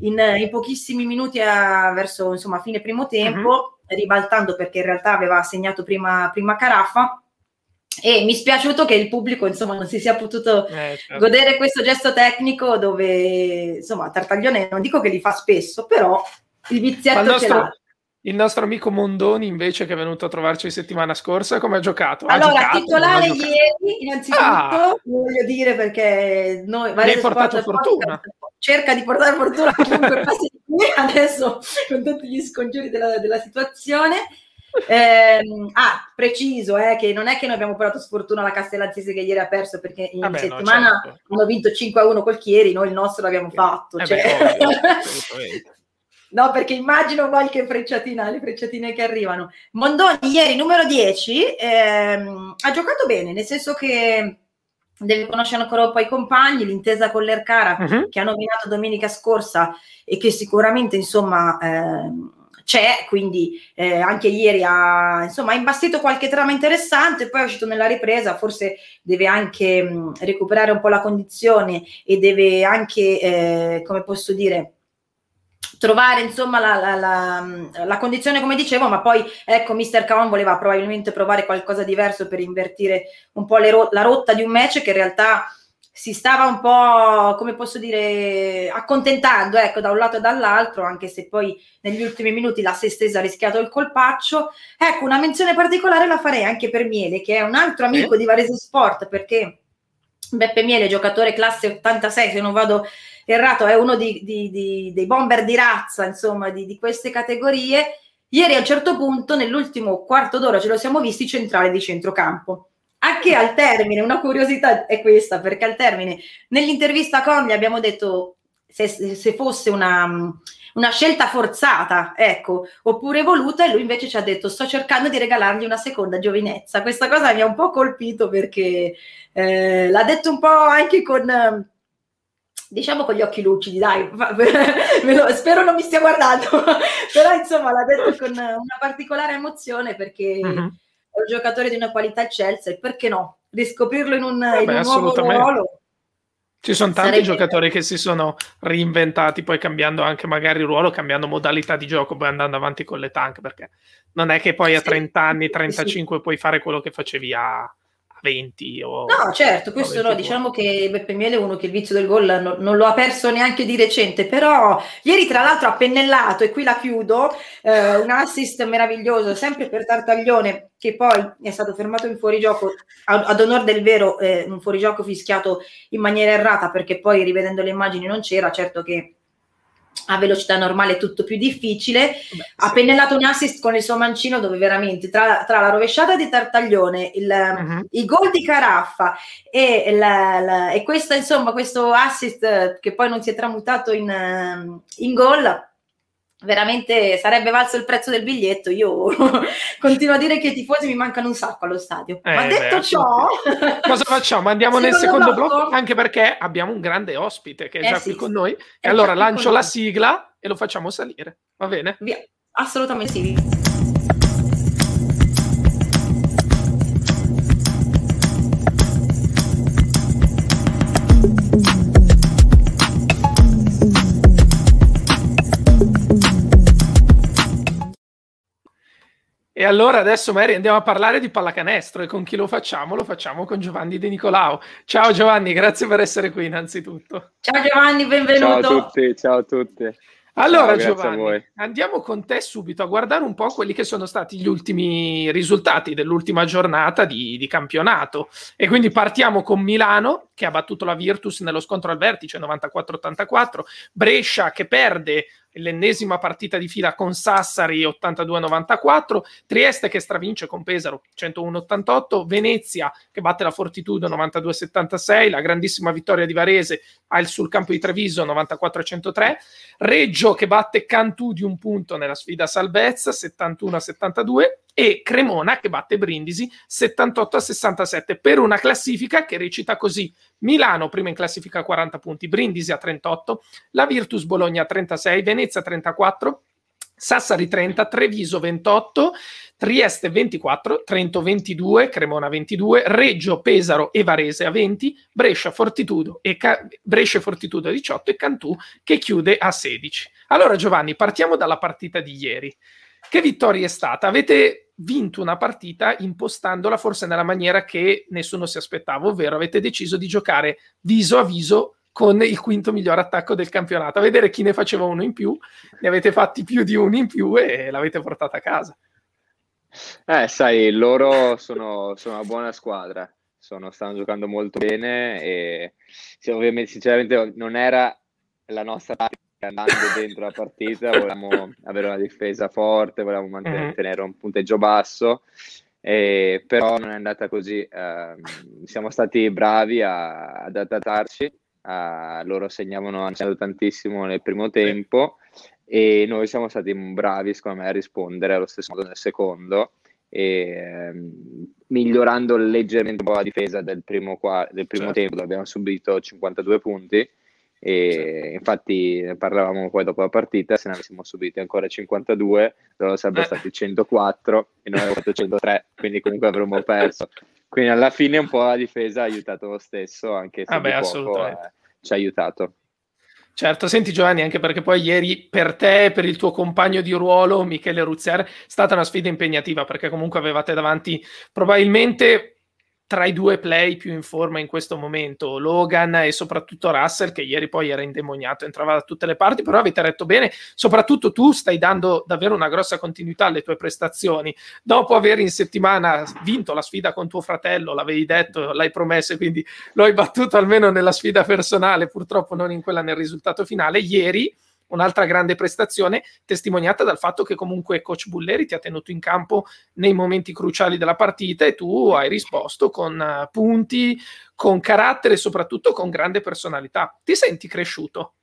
in, in pochissimi minuti a, verso insomma fine primo tempo uh-huh. ribaltando perché in realtà aveva segnato prima, prima Caraffa e mi è spiaciuto che il pubblico insomma non si sia potuto eh, certo. godere questo gesto tecnico dove insomma Tartaglione non dico che li fa spesso però il vizietto ce l'ha il nostro amico Mondoni, invece, che è venuto a trovarci settimana scorsa, come ha giocato? Ha allora, giocato, titolare ieri, innanzitutto, ah. voglio dire perché noi... hai portato fortuna. Cerca di portare fortuna comunque [LAUGHS] passi qui, adesso con tutti gli scongiuri della, della situazione. Eh, ah, preciso, eh, che non è che noi abbiamo portato sfortuna alla Castellanzese che ieri ha perso perché in Vabbè, settimana no, certo. hanno vinto 5-1 col Chieri, noi il nostro l'abbiamo fatto. Eh cioè... beh, ovvio, [LAUGHS] No, perché immagino qualche frecciatina, le frecciatine che arrivano. Mondoni ieri numero 10 ehm, ha giocato bene, nel senso che deve conoscere ancora un po' i compagni, l'intesa con l'Ercara uh-huh. che ha nominato domenica scorsa e che sicuramente insomma eh, c'è, quindi eh, anche ieri ha, insomma, ha imbastito qualche trama interessante, poi è uscito nella ripresa, forse deve anche mh, recuperare un po' la condizione e deve anche, eh, come posso dire, trovare insomma la, la, la, la, condizione come dicevo, ma poi ecco Mister Kaon voleva probabilmente provare qualcosa diverso per invertire un po' ro- la rotta di un match che in realtà si stava un po', come posso dire, accontentando, ecco, da un lato e dall'altro, anche se poi negli ultimi minuti la Sestesa ha rischiato il colpaccio. Ecco, una menzione particolare la farei anche per Miele, che è un altro amico eh? di Varese Sport, perché Beppe Miele, giocatore classe 86, se non vado errato, è uno di, di, di, dei bomber di razza, insomma, di, queste categorie. Ieri a un certo punto, nell'ultimo quarto d'ora, ce lo siamo visti centrale di centrocampo. Anche al termine, una curiosità è questa, perché al termine, nell'intervista con gli abbiamo detto se, se fosse una, una, scelta forzata, ecco, oppure voluta, e lui invece ci ha detto sto cercando di regalargli una seconda giovinezza. Questa cosa mi ha un po' colpito perché eh, l'ha detto un po' anche con diciamo con gli occhi lucidi, dai, [LAUGHS] spero non mi stia guardando, [LAUGHS] però insomma l'ha detto con una particolare emozione perché uh-huh. è un giocatore di una qualità eccelsa e perché no, riscoprirlo in un, Vabbè, in un nuovo ruolo. Ci sono tanti Sarebbe... giocatori che si sono reinventati, poi cambiando anche magari ruolo, cambiando modalità di gioco, poi andando avanti con le tank, perché non è che poi a 30 anni, 35 sì. puoi fare quello che facevi a 20 o... No, certo, questo no, diciamo che Beppe Miele è uno che il vizio del gol non, non, lo ha perso neanche di recente, però ieri tra l'altro ha pennellato, e qui la chiudo, eh, un assist meraviglioso, sempre per Tartaglione, che poi è stato fermato in fuorigioco, ad, ad onore del vero, eh, un fuorigioco fischiato in maniera errata, perché poi rivedendo le immagini non c'era, certo che a velocità normale è tutto più difficile. Ha pennellato un assist con il suo mancino dove veramente tra, tra la rovesciata di Tartaglione, il, uh-huh. il gol di Caraffa e, la, la, e questa, insomma, questo assist che poi non si è tramutato in, in gol veramente sarebbe valso il prezzo del biglietto. Io [LAUGHS] continuo a dire che i tifosi mi mancano un sacco allo stadio. Eh, Ma detto beh, ciò, cosa facciamo? Andiamo nel secondo blocco? blocco? Anche perché abbiamo un grande ospite che è eh, già sì, qui con noi. E allora lancio la sigla e lo facciamo salire. Va bene? Via. Assolutamente sì. E allora adesso Mary andiamo a parlare di pallacanestro e con chi lo facciamo? Lo facciamo con Giovanni De Nicolao. Ciao Giovanni, grazie per essere qui innanzitutto. Ciao Giovanni, benvenuto. Ciao a tutti, ciao a tutti. Allora, Ciao, Giovanni, andiamo con te subito a guardare un po' quelli che sono stati gli ultimi risultati dell'ultima giornata di, di, campionato. E quindi partiamo con Milano, che ha battuto la Virtus nello scontro al vertice 94-84, Brescia che perde l'ennesima partita di fila con Sassari 82-94, Trieste che stravince con Pesaro 101-88, Venezia che batte la Fortitudo 92-76, la grandissima vittoria di Varese sul campo di Treviso 94-103, Reggio che batte Cantù di un punto nella sfida salvezza 71-72 e Cremona che batte Brindisi 78 a 67 per una classifica che recita così. Milano prima in classifica a 40 punti Brindisi a 38 la Virtus Bologna a 36 Venezia a 34 Sassari 30 Treviso 28 Trieste 24 Trento 22 Cremona 22 Reggio Pesaro e Varese a 20 Brescia Fortitudo e Ca- Brescia Fortitudo a 18 e Cantù che chiude a 16 allora Giovanni partiamo dalla partita di ieri. Che vittoria è stata? Avete vinto una partita impostandola forse nella maniera che nessuno si aspettava, ovvero avete deciso di giocare viso a viso con il quinto miglior attacco del campionato, a vedere chi ne faceva uno in più, ne avete fatti più di uno in più e l'avete portata a casa. Eh, sai, loro sono, sono una buona squadra, sono, stanno giocando molto bene e sì, ovviamente sinceramente non era la nostra andando dentro la partita volevamo avere una difesa forte, volevamo mantenere mm-hmm. un punteggio basso, eh, però non è andata così. Eh, siamo stati bravi a, ad adattarci, a, loro segnavano, hanno tantissimo nel primo tempo e noi siamo stati bravi, secondo me, a rispondere allo stesso modo nel secondo. E, ehm, migliorando leggermente un po' la difesa del primo, qua, del primo certo. tempo, abbiamo subito 52 punti e sì. infatti parlavamo poi dopo la partita se ne avessimo subiti ancora 52 loro sarebbero eh. stati 104 e noi fatto 103 quindi comunque avremmo perso quindi alla fine un po' la difesa ha aiutato lo stesso anche se ah beh, poco, eh, ci ha aiutato Certo, senti Giovanni, anche perché poi ieri per te e per il tuo compagno di ruolo, Michele Ruzzer, è stata una sfida impegnativa perché comunque avevate davanti probabilmente tra i due play più in forma in questo momento, Logan e soprattutto Russell, che ieri poi era indemoniato, entrava da tutte le parti, però avete retto bene, soprattutto tu stai dando davvero una grossa continuità alle tue prestazioni. Dopo aver in settimana vinto la sfida con tuo fratello, l'avevi detto, l'hai promesso, quindi lo hai battuto almeno nella sfida personale, purtroppo non in quella nel risultato finale, ieri un'altra grande prestazione testimoniata dal fatto che comunque coach Bulleri ti ha tenuto in campo nei momenti cruciali della partita e tu hai risposto con uh, punti, con carattere e soprattutto con grande personalità. Ti senti cresciuto?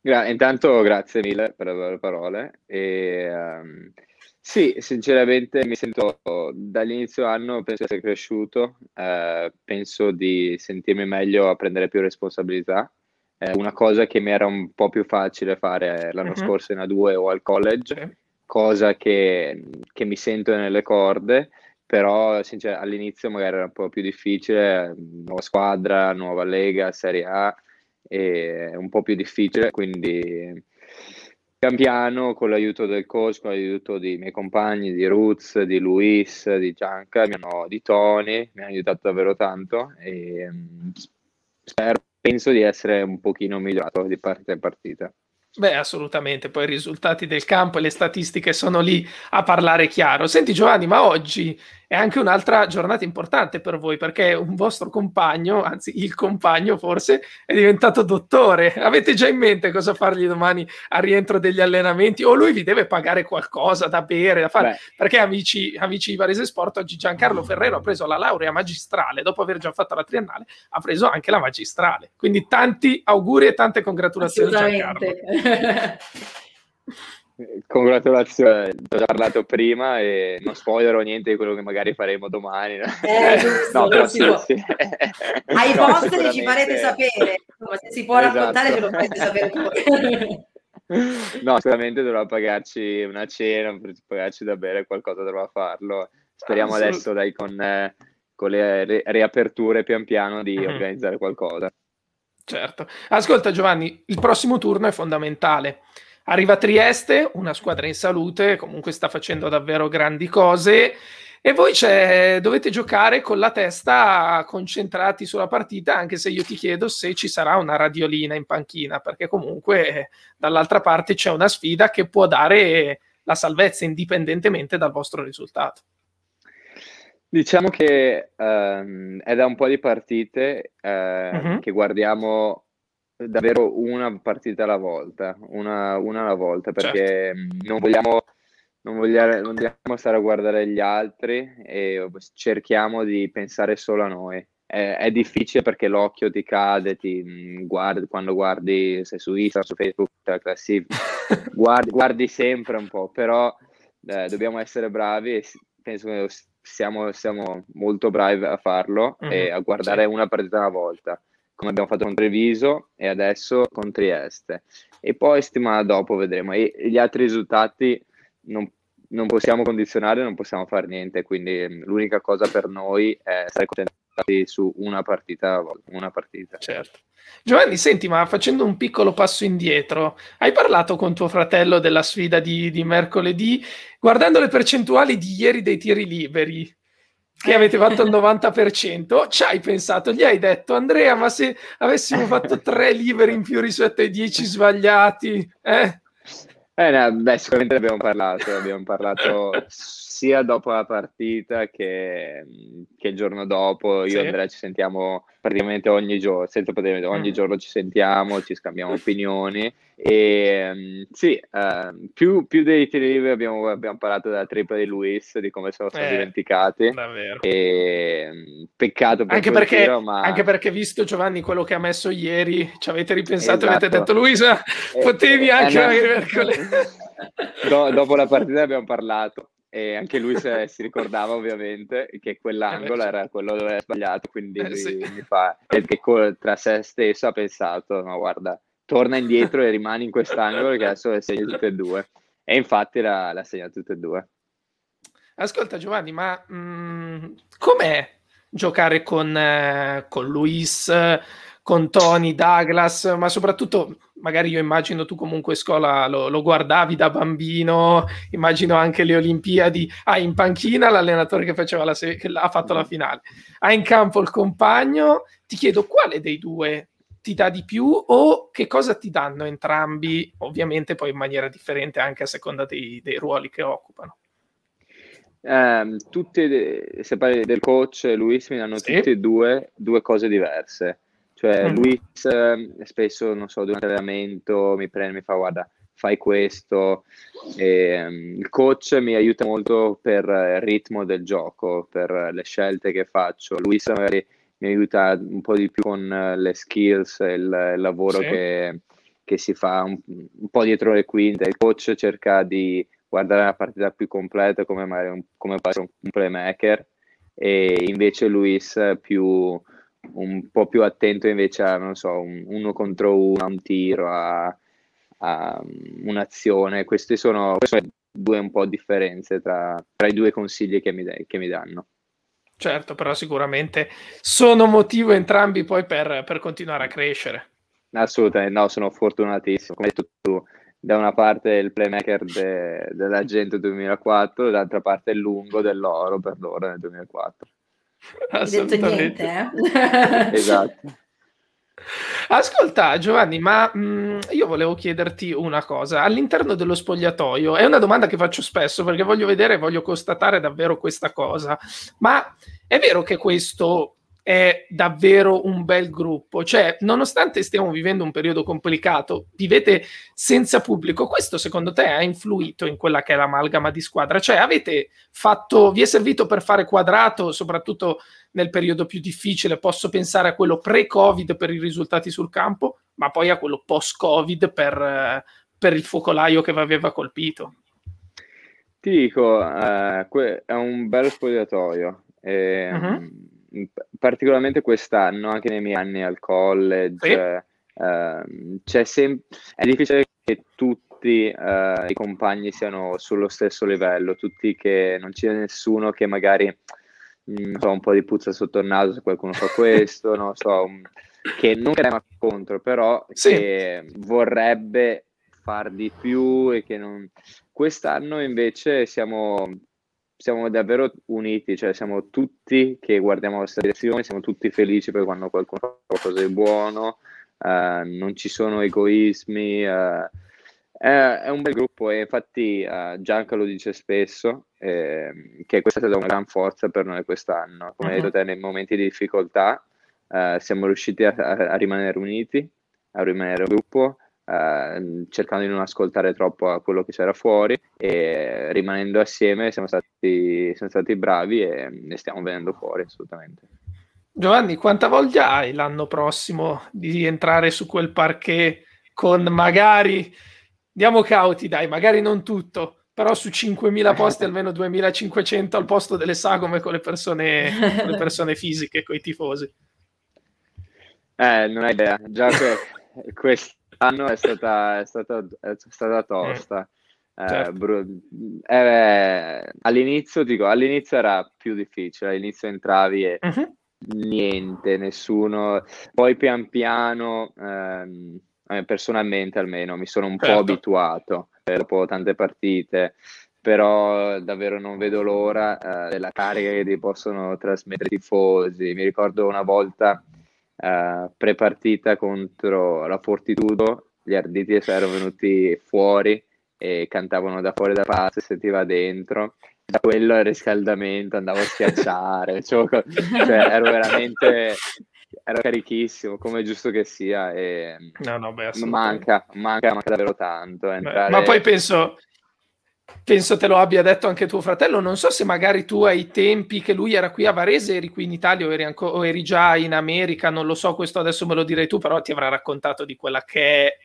Gra- intanto grazie mille per le parole e um, sì, sinceramente mi sento dall'inizio anno penso di essere cresciuto, uh, penso di sentirmi meglio a prendere più responsabilità eh, una cosa che mi era un po' più facile fare l'anno uh-huh. scorso in A2 o al college, okay. cosa che, che, mi sento nelle corde, però sincer- all'inizio magari era un po' più difficile, nuova squadra, nuova lega, Serie A, e un po' più difficile, quindi pian piano con l'aiuto del coach, con l'aiuto dei miei compagni, di Ruz, di Luis, di Gianca, di Tony, mi hanno aiutato davvero tanto e mm, spero penso di essere un pochino migliorato di partita in partita. Beh, assolutamente, poi i risultati del campo e le statistiche sono lì a parlare chiaro. Senti Giovanni, ma oggi è anche un'altra giornata importante per voi perché un vostro compagno, anzi il compagno forse, è diventato dottore. Avete già in mente cosa fargli domani al rientro degli allenamenti o lui vi deve pagare qualcosa da bere, da fare? Beh. Perché amici, amici di Varese Sport, oggi Giancarlo Ferrero ha preso la laurea magistrale, dopo aver già fatto la triennale, ha preso anche la magistrale. Quindi tanti auguri e tante congratulazioni Giancarlo. [LAUGHS] Congratulazioni, ho già parlato prima e non spoilerò niente di quello che magari faremo domani. Eh, giusto, [LAUGHS] no, però sì, sì. Ai no, posteri ci farete sapere, se si può esatto. raccontare ce lo farete sapere voi. [LAUGHS] no, sicuramente dovrà pagarci una cena, pagarci da bere, qualcosa dovrà farlo. Speriamo ah, adesso dai, con, eh, con le re- riaperture pian piano di mm-hmm. organizzare qualcosa. Certo. Ascolta Giovanni, il prossimo turno è fondamentale Arriva Trieste, una squadra in salute, comunque sta facendo davvero grandi cose. e voi dovete giocare con la testa concentrati sulla partita, anche se io ti chiedo se ci sarà una radiolina in panchina, perché comunque dall'altra parte c'è una sfida che può dare la salvezza indipendentemente dal vostro risultato. Diciamo che um, è da un po' di partite uh, uh-huh. che guardiamo davvero una partita alla volta, una, una alla volta, perché certo. non vogliamo non vogliamo, non vogliamo stare a guardare gli altri e cerchiamo di pensare solo a noi. È, è difficile perché l'occhio ti cade, ti mm, guardi, quando guardi, sei su Instagram, su Facebook, la classifica, [LAUGHS] guardi, guardi, sempre un po', però eh, dobbiamo essere bravi e penso che siamo, siamo molto bravi a farlo mm-hmm, e a guardare sì. una partita alla volta come abbiamo fatto con Treviso e adesso con Trieste. E poi settimana dopo vedremo. E gli altri risultati non, non possiamo condizionare, non possiamo fare niente, quindi mm, l'unica cosa per noi è stare concentrati su una partita, una partita. Certo. Giovanni, senti, ma facendo un piccolo passo indietro, hai parlato con tuo fratello della sfida di, di mercoledì, guardando le percentuali di ieri dei tiri liberi, che avete fatto il 90%, ci hai pensato, gli hai detto Andrea, ma se avessimo fatto tre liberi in più rispetto ai 10 sbagliati, eh? Eh, no, beh, sicuramente abbiamo parlato, abbiamo parlato sia dopo la partita che, che il giorno dopo. Io sì. e Andrea ci sentiamo praticamente ogni giorno, senza poter, ogni mm. giorno ci sentiamo, ci scambiamo opinioni e um, sì, uh, più, più, dei tiri liberi abbiamo, abbiamo, parlato della tripla di Luis, di come sono stati eh, dimenticati. Davvero. E, um, peccato per anche perché, tiro, ma... anche perché visto Giovanni quello che ha messo ieri, ci avete ripensato esatto. e avete detto Luisa, eh, potevi eh, anche eh, mercoledì. [LAUGHS] Do, dopo la partita abbiamo parlato e anche lui se, [LAUGHS] si ricordava ovviamente che quell'angolo era quello dove era sbagliato, quindi eh, sì. mi fa, e che tra sé stesso ha pensato, no guarda, torna indietro e rimani in quest'angolo che adesso le segni tutte e due. E infatti la, la segna tutte e due. Ascolta Giovanni, ma mh, mm, com'è giocare con, eh, con Luis, con Tony, Douglas, ma soprattutto magari io immagino tu comunque scuola lo, lo, guardavi da bambino, immagino anche le Olimpiadi, hai in panchina l'allenatore che, faceva la se- che ha fatto la finale, hai in campo il compagno, ti chiedo quale dei due ti dà di più o che cosa ti danno entrambi, ovviamente poi in maniera differente anche a seconda dei, dei ruoli che occupano. Eh, tutte, se parli del coach e Luis mi danno sì. tutte e due, due cose diverse. Cioè, mm. Luis eh, spesso, non so, durante l'allenamento mi prende, mi fa guarda, fai questo. E, um, il coach mi aiuta molto per il ritmo del gioco, per le scelte che faccio. Luis magari mi aiuta un po' di più con eh, le skills, il, il lavoro sì. che, che, si fa un, un, po' dietro le quinte. Il coach cerca di guardare la partita più completa come, un, come un playmaker e invece Luis più un po' più attento invece a, non so, un, uno contro uno, a un tiro, a, a un'azione. Queste sono, queste sono due un po' differenze tra, tra i due consigli che mi, che mi danno. Certo, però sicuramente sono motivo entrambi poi per, per continuare a crescere. Assolutamente, no, sono fortunatissimo. Come hai detto tu, da una parte il playmaker de, dell'Argento 2004, dall'altra parte il lungo dell'oro per loro nel 2004. Assolutamente. Eh? [LAUGHS] esatto. Ascolta Giovanni, ma mh, io volevo chiederti una cosa. All'interno dello spogliatoio, è una domanda che faccio spesso perché voglio vedere, voglio constatare davvero questa cosa, ma è vero che questo è davvero un bel gruppo. Cioè, nonostante stiamo vivendo un periodo complicato, vivete senza pubblico. Questo secondo te ha influito in quella che è l'amalgama di squadra? Cioè, avete fatto, vi è servito per fare quadrato, soprattutto nel periodo più difficile? Posso pensare a quello pre-Covid per i risultati sul campo, ma poi a quello post-Covid per, per il focolaio che vi aveva colpito. Ti dico, eh, è un bel spogliatoio. E, uh-huh particolarmente quest'anno, anche nei miei anni al college, sì. eh, c'è sem- è difficile che tutti eh, i compagni siano sullo stesso livello, tutti che non c'è nessuno che magari mh, so, un po' di puzza sotto il naso se qualcuno fa questo, non so, un, che non crema contro, però sì. che vorrebbe far di più e che non... Quest'anno invece siamo siamo davvero uniti, cioè siamo tutti che guardiamo la direzione, siamo tutti felici per quando qualcuno fa qualcosa di buono, uh, non ci sono egoismi, uh, è, è, un bel gruppo e infatti uh, Gianca lo dice spesso eh, che questa è stata una gran forza per noi quest'anno, come uh-huh. detto te nei momenti di difficoltà siamo riusciti a, a, rimanere uniti, a rimanere un gruppo eh, cercando di non ascoltare troppo a quello che c'era fuori e rimanendo assieme siamo stati, siamo stati bravi e ne stiamo venendo fuori assolutamente. Giovanni, quanta voglia hai l'anno prossimo di entrare su quel parquet con magari, diamo cauti dai, magari non tutto, però su 5.000 posti [LAUGHS] almeno 2.500 al posto delle sagome con le persone, con le persone fisiche, con i tifosi? Eh, non hai idea, già que- [LAUGHS] questo quest'anno è stata, è stata, è stata tosta. Mm. Eh, certo. bru- eh, all'inizio, dico, all'inizio era più difficile, all'inizio entravi e uh-huh. niente, nessuno. Poi pian piano, ehm, eh, personalmente almeno, mi sono un certo. po' abituato dopo tante partite però davvero non vedo l'ora eh, della carica che ti possono trasmettere i tifosi. Mi ricordo una volta eh, pre-partita contro la Fortitudo, gli arditi erano venuti fuori e cantavano da fuori da parte, sentiva dentro. Da quello al riscaldamento andavo a schiacciare, [LAUGHS] cioè, cioè, ero veramente ero carichissimo, come è giusto che sia. E no, no, beh, manca, manca, manca davvero tanto. Entrare... Ma poi penso, penso te lo abbia detto anche tuo fratello. Non so se magari tu ai tempi che lui era qui a Varese eri qui in Italia o eri, anco, o eri già in America, non lo so, questo adesso me lo direi tu, però ti avrà raccontato di quella che è.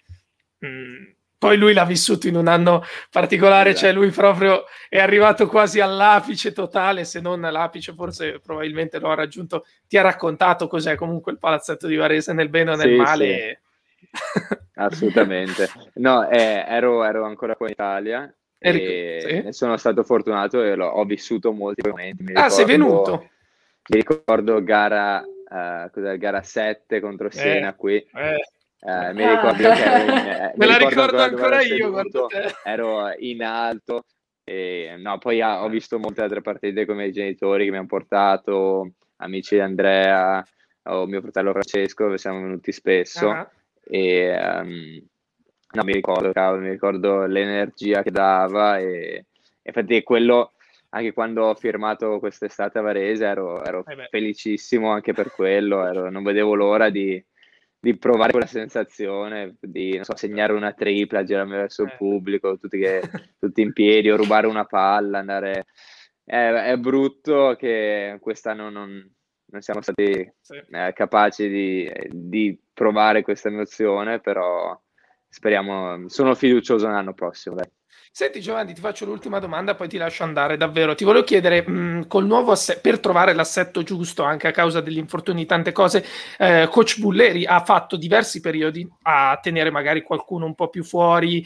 Mm, poi lui l'ha vissuto in un anno particolare, esatto. cioè lui proprio è arrivato quasi all'apice totale, se non all'apice, forse probabilmente lo ha raggiunto. Ti ha raccontato cos'è comunque il palazzetto di Varese nel bene o nel sì, male? Sì. Assolutamente. No, eh, ero, ero ancora qua in Italia e sì. sono stato fortunato e ho vissuto molti momenti. Mi ah, sei venuto? Mi ricordo gara, uh, gara 7 contro Siena eh, qui. Eh. Uh, mi ricordo ah. che ero in, [LAUGHS] eh, me la ricordo ancora, io, seduto, ero in alto e no, poi ah, ho visto molte altre partite come i genitori che mi hanno portato, amici di Andrea o mio fratello Francesco, siamo venuti spesso uh-huh. e um, No, mi ricordo, cavolo, mi ricordo l'energia che dava e infatti quello, anche quando ho firmato quest'estate a Varese, ero, ero eh felicissimo anche per quello, ero, non vedevo l'ora di, di, provare quella sensazione, di so, segnare una tripla, girarmi verso il eh. pubblico, tutti, che, tutti in piedi o rubare una palla, andare... È, è brutto che quest'anno non, non siamo stati sì. eh, capaci di, di provare questa emozione, però speriamo, sono fiducioso l'anno prossimo. Dai. Senti Giovanni, ti faccio l'ultima domanda, poi ti lascio andare davvero. Ti volevo chiedere, mh, col nuovo assetto, per trovare l'assetto giusto, anche a causa degli infortuni, tante cose, eh, Coach Bulleri ha fatto diversi periodi a tenere magari qualcuno un po' più fuori,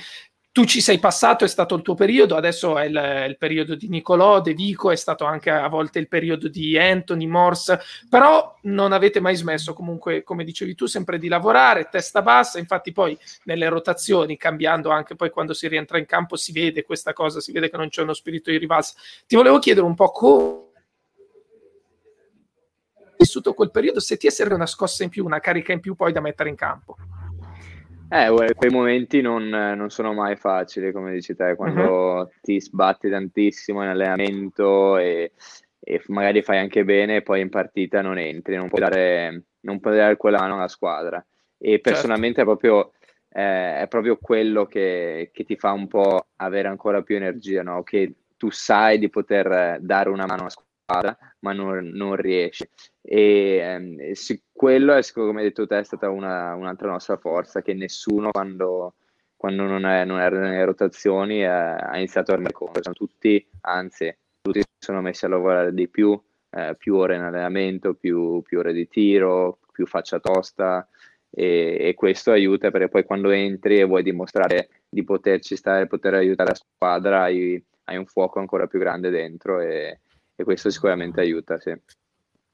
tu ci sei passato, è stato il tuo periodo, adesso è il, il, periodo di Nicolò, De Vico, è stato anche a volte il periodo di Anthony, Morse, però non avete mai smesso comunque, come dicevi tu, sempre di lavorare, testa bassa, infatti poi nelle rotazioni, cambiando anche poi quando si rientra in campo, si vede questa cosa, si vede che non c'è uno spirito di rivalsa. Ti volevo chiedere un po' come vissuto quel periodo, se ti è servita una scossa in più, una carica in più poi da mettere in campo. Eh, quei momenti non, non, sono mai facili, come dici te, quando uh-huh. ti sbatti tantissimo in allenamento e, e, magari fai anche bene e poi in partita non entri, non puoi dare, non puoi dare quella mano alla squadra. E certo. personalmente certo. è, proprio, eh, è proprio quello che, che, ti fa un po' avere ancora più energia, no? che tu sai di poter dare una mano alla squadra squadra, ma non, non riesce. E ehm, sì, quello è, come hai detto te, è stata una, un'altra nostra forza, che nessuno quando, quando non, è, non era nelle rotazioni eh, ha iniziato a rendere conto. Sono tutti, anzi, tutti si sono messi a lavorare di più, eh, più ore in allenamento, più, più, ore di tiro, più faccia tosta. E, e, questo aiuta perché poi quando entri e vuoi dimostrare di poterci stare, poter aiutare la squadra, hai, hai un fuoco ancora più grande dentro e, e questo sicuramente aiuta, sì.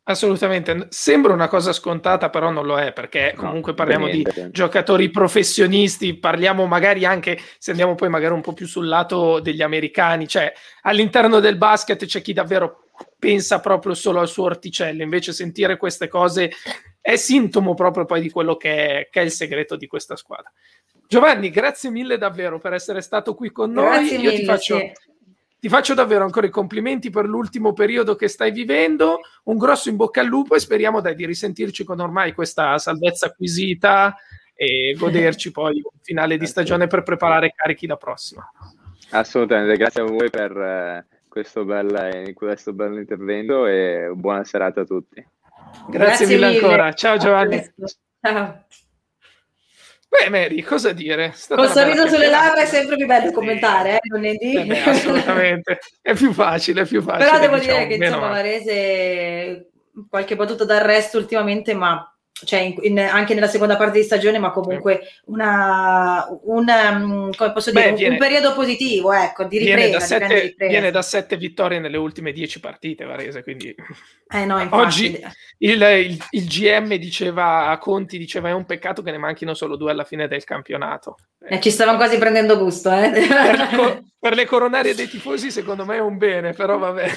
Assolutamente, sembra una cosa scontata, però non lo è, perché comunque no, parliamo di giocatori professionisti, parliamo magari anche, se andiamo poi magari un po' più sul lato degli americani, cioè all'interno del basket c'è chi davvero pensa proprio solo al suo orticello, invece sentire queste cose è sintomo proprio poi di quello che è, che è il segreto di questa squadra. Giovanni, grazie mille davvero per essere stato qui con noi. Grazie Io mille, ti faccio... Sì ti faccio davvero ancora i complimenti per l'ultimo periodo che stai vivendo, un grosso in bocca al lupo e speriamo dai, di risentirci con ormai questa salvezza acquisita e goderci [LAUGHS] poi un finale di stagione per preparare carichi la prossima. Assolutamente, grazie a voi per eh, questo, bel, questo bello intervento e buona serata a tutti. Grazie, grazie mille, mille ancora, ciao Giovanni. Ciao. Beh, Mary, cosa dire? Con sorriso sulle labbra è sempre più bello commentare, eh, lunedì. Eh beh, assolutamente, è più facile, è più facile. Però devo diciamo, dire che insomma Varese qualche battuta d'arresto ultimamente, ma cioè in, in, anche nella seconda parte di stagione, ma comunque una, una mm, come posso dire, Beh, viene, un, periodo positivo, ecco, di ripresa. Viene da, sette, ripresa. viene da sette vittorie nelle ultime dieci partite, Varese, quindi eh no, [LAUGHS] oggi il, il, il, GM diceva a Conti, diceva è un peccato che ne manchino solo due alla fine del campionato. Eh, ci stavano quasi prendendo gusto, eh. per, [LAUGHS] per le coronarie dei tifosi secondo me è un bene, però vabbè.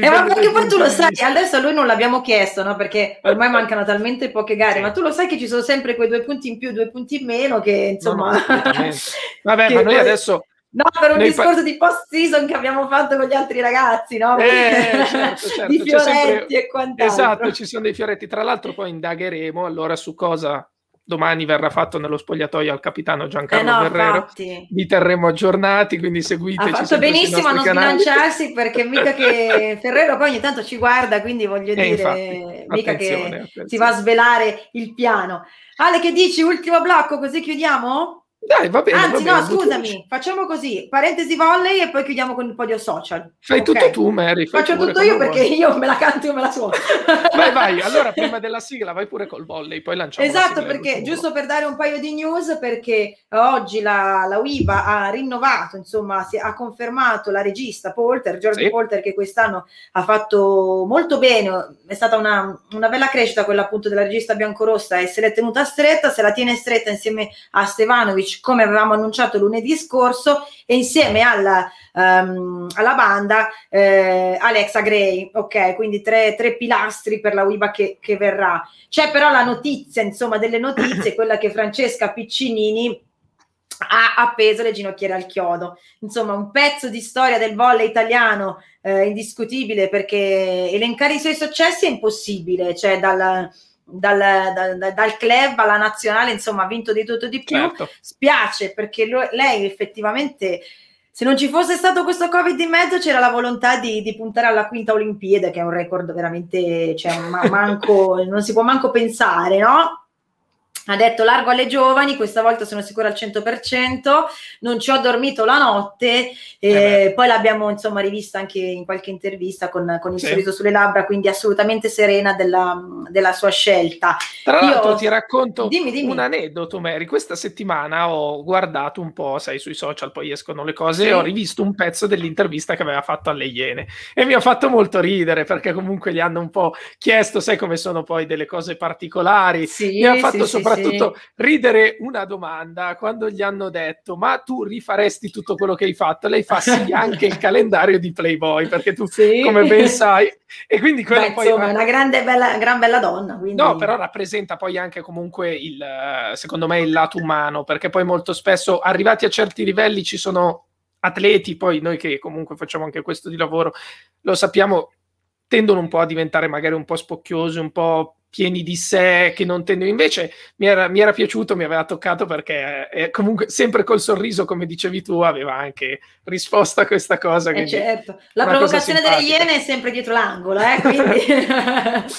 Eh, ma perché poi tu lo sai, adesso a lui non l'abbiamo chiesto, no? Perché ormai [LAUGHS] mancano talmente poche gare, ma tu lo sai che ci sono sempre quei due punti in più, due punti in meno, che insomma... No, no, [LAUGHS] Vabbè, ma noi adesso... No, per un discorso pa- di post season che abbiamo fatto con gli altri ragazzi, no? Eh, certo, [LAUGHS] certo. di fioretti sempre... e quant'altro. Esatto, ci sono dei fioretti. Tra l'altro poi indagheremo allora su cosa domani verrà fatto nello spogliatoio al capitano Giancarlo eh no, Guerrero. Infatti. Vi terremo aggiornati, quindi seguiteci. Ha fatto benissimo a non canali. sbilanciarsi perché mica che [LAUGHS] Ferrero poi ogni tanto ci guarda, quindi voglio eh, dire, infatti, mica che attenzione. si va a svelare il piano. Ale, che dici? Ultimo blocco, così chiudiamo? Dai, va bene. Anzi, va bene, no, scusami, facciamo così: parentesi volley e poi chiudiamo con il podio social. Fai okay. tutto tu, Mary. Faccio tutto io perché io me la canto, io me la suono. vai, vai. [LAUGHS] Allora, prima della sigla, vai pure col volley, poi lanciamo. Esatto, perché giusto per dare un paio di news, perché oggi la, la UIVA ha rinnovato, insomma, si, ha confermato la regista Polter, George sì. Polter, che quest'anno ha fatto molto bene. È stata una, una bella crescita quella appunto della regista biancorossa e se l'è tenuta stretta, se la tiene stretta insieme a Stevanovic come avevamo annunciato lunedì scorso, e insieme alla, um, alla banda eh, Alexa Gray, ok? Quindi tre, tre, pilastri per la WIBA che, che verrà. C'è però la notizia, insomma, delle notizie, [COUGHS] quella che Francesca Piccinini ha appeso le ginocchiere al chiodo. Insomma, un pezzo di storia del volley italiano eh, indiscutibile perché elencare i suoi successi è impossibile, cioè dal dal, dal, dal, club alla nazionale, insomma, ha vinto di tutto di più. Certo. Spiace perché lo, lei effettivamente, se non ci fosse stato questo Covid in mezzo, c'era la volontà di, di puntare alla quinta Olimpiade, che è un record veramente, cioè, ma, [LAUGHS] manco, non si può manco pensare, no? Ha detto largo alle giovani, questa volta sono sicura al 100%, non ci ho dormito la notte, eh poi l'abbiamo insomma rivista anche in qualche intervista con, con il sì. sorriso sulle labbra, quindi assolutamente serena della, della sua scelta. Tra l'altro Io... ti racconto dimmi, dimmi. un aneddoto, Mary, questa settimana ho guardato un po', sai, sui social poi escono le cose, sì. e ho rivisto un pezzo dell'intervista che aveva fatto alle Iene e mi ha fatto molto ridere perché comunque gli hanno un po' chiesto, sai come sono poi delle cose particolari, sì, mi ha fatto soprattutto soprattutto ridere una domanda quando gli hanno detto ma tu rifaresti tutto quello che hai fatto? Lei fa sì [LAUGHS] anche il calendario di Playboy perché tu sì. come ben sai [LAUGHS] e quindi Beh, poi insomma, è una grande bella, gran bella donna quindi... no però rappresenta poi anche comunque il secondo me il lato umano perché poi molto spesso arrivati a certi livelli ci sono atleti poi noi che comunque facciamo anche questo di lavoro lo sappiamo tendono un po' a diventare magari un po' spocchiosi un po' pieni di sé che non tendono. Invece mi era, mi era, piaciuto, mi aveva toccato perché eh, comunque sempre col sorriso, come dicevi tu, aveva anche risposto a questa cosa. Eh certo, la provocazione delle iene è sempre dietro l'angolo, eh, quindi...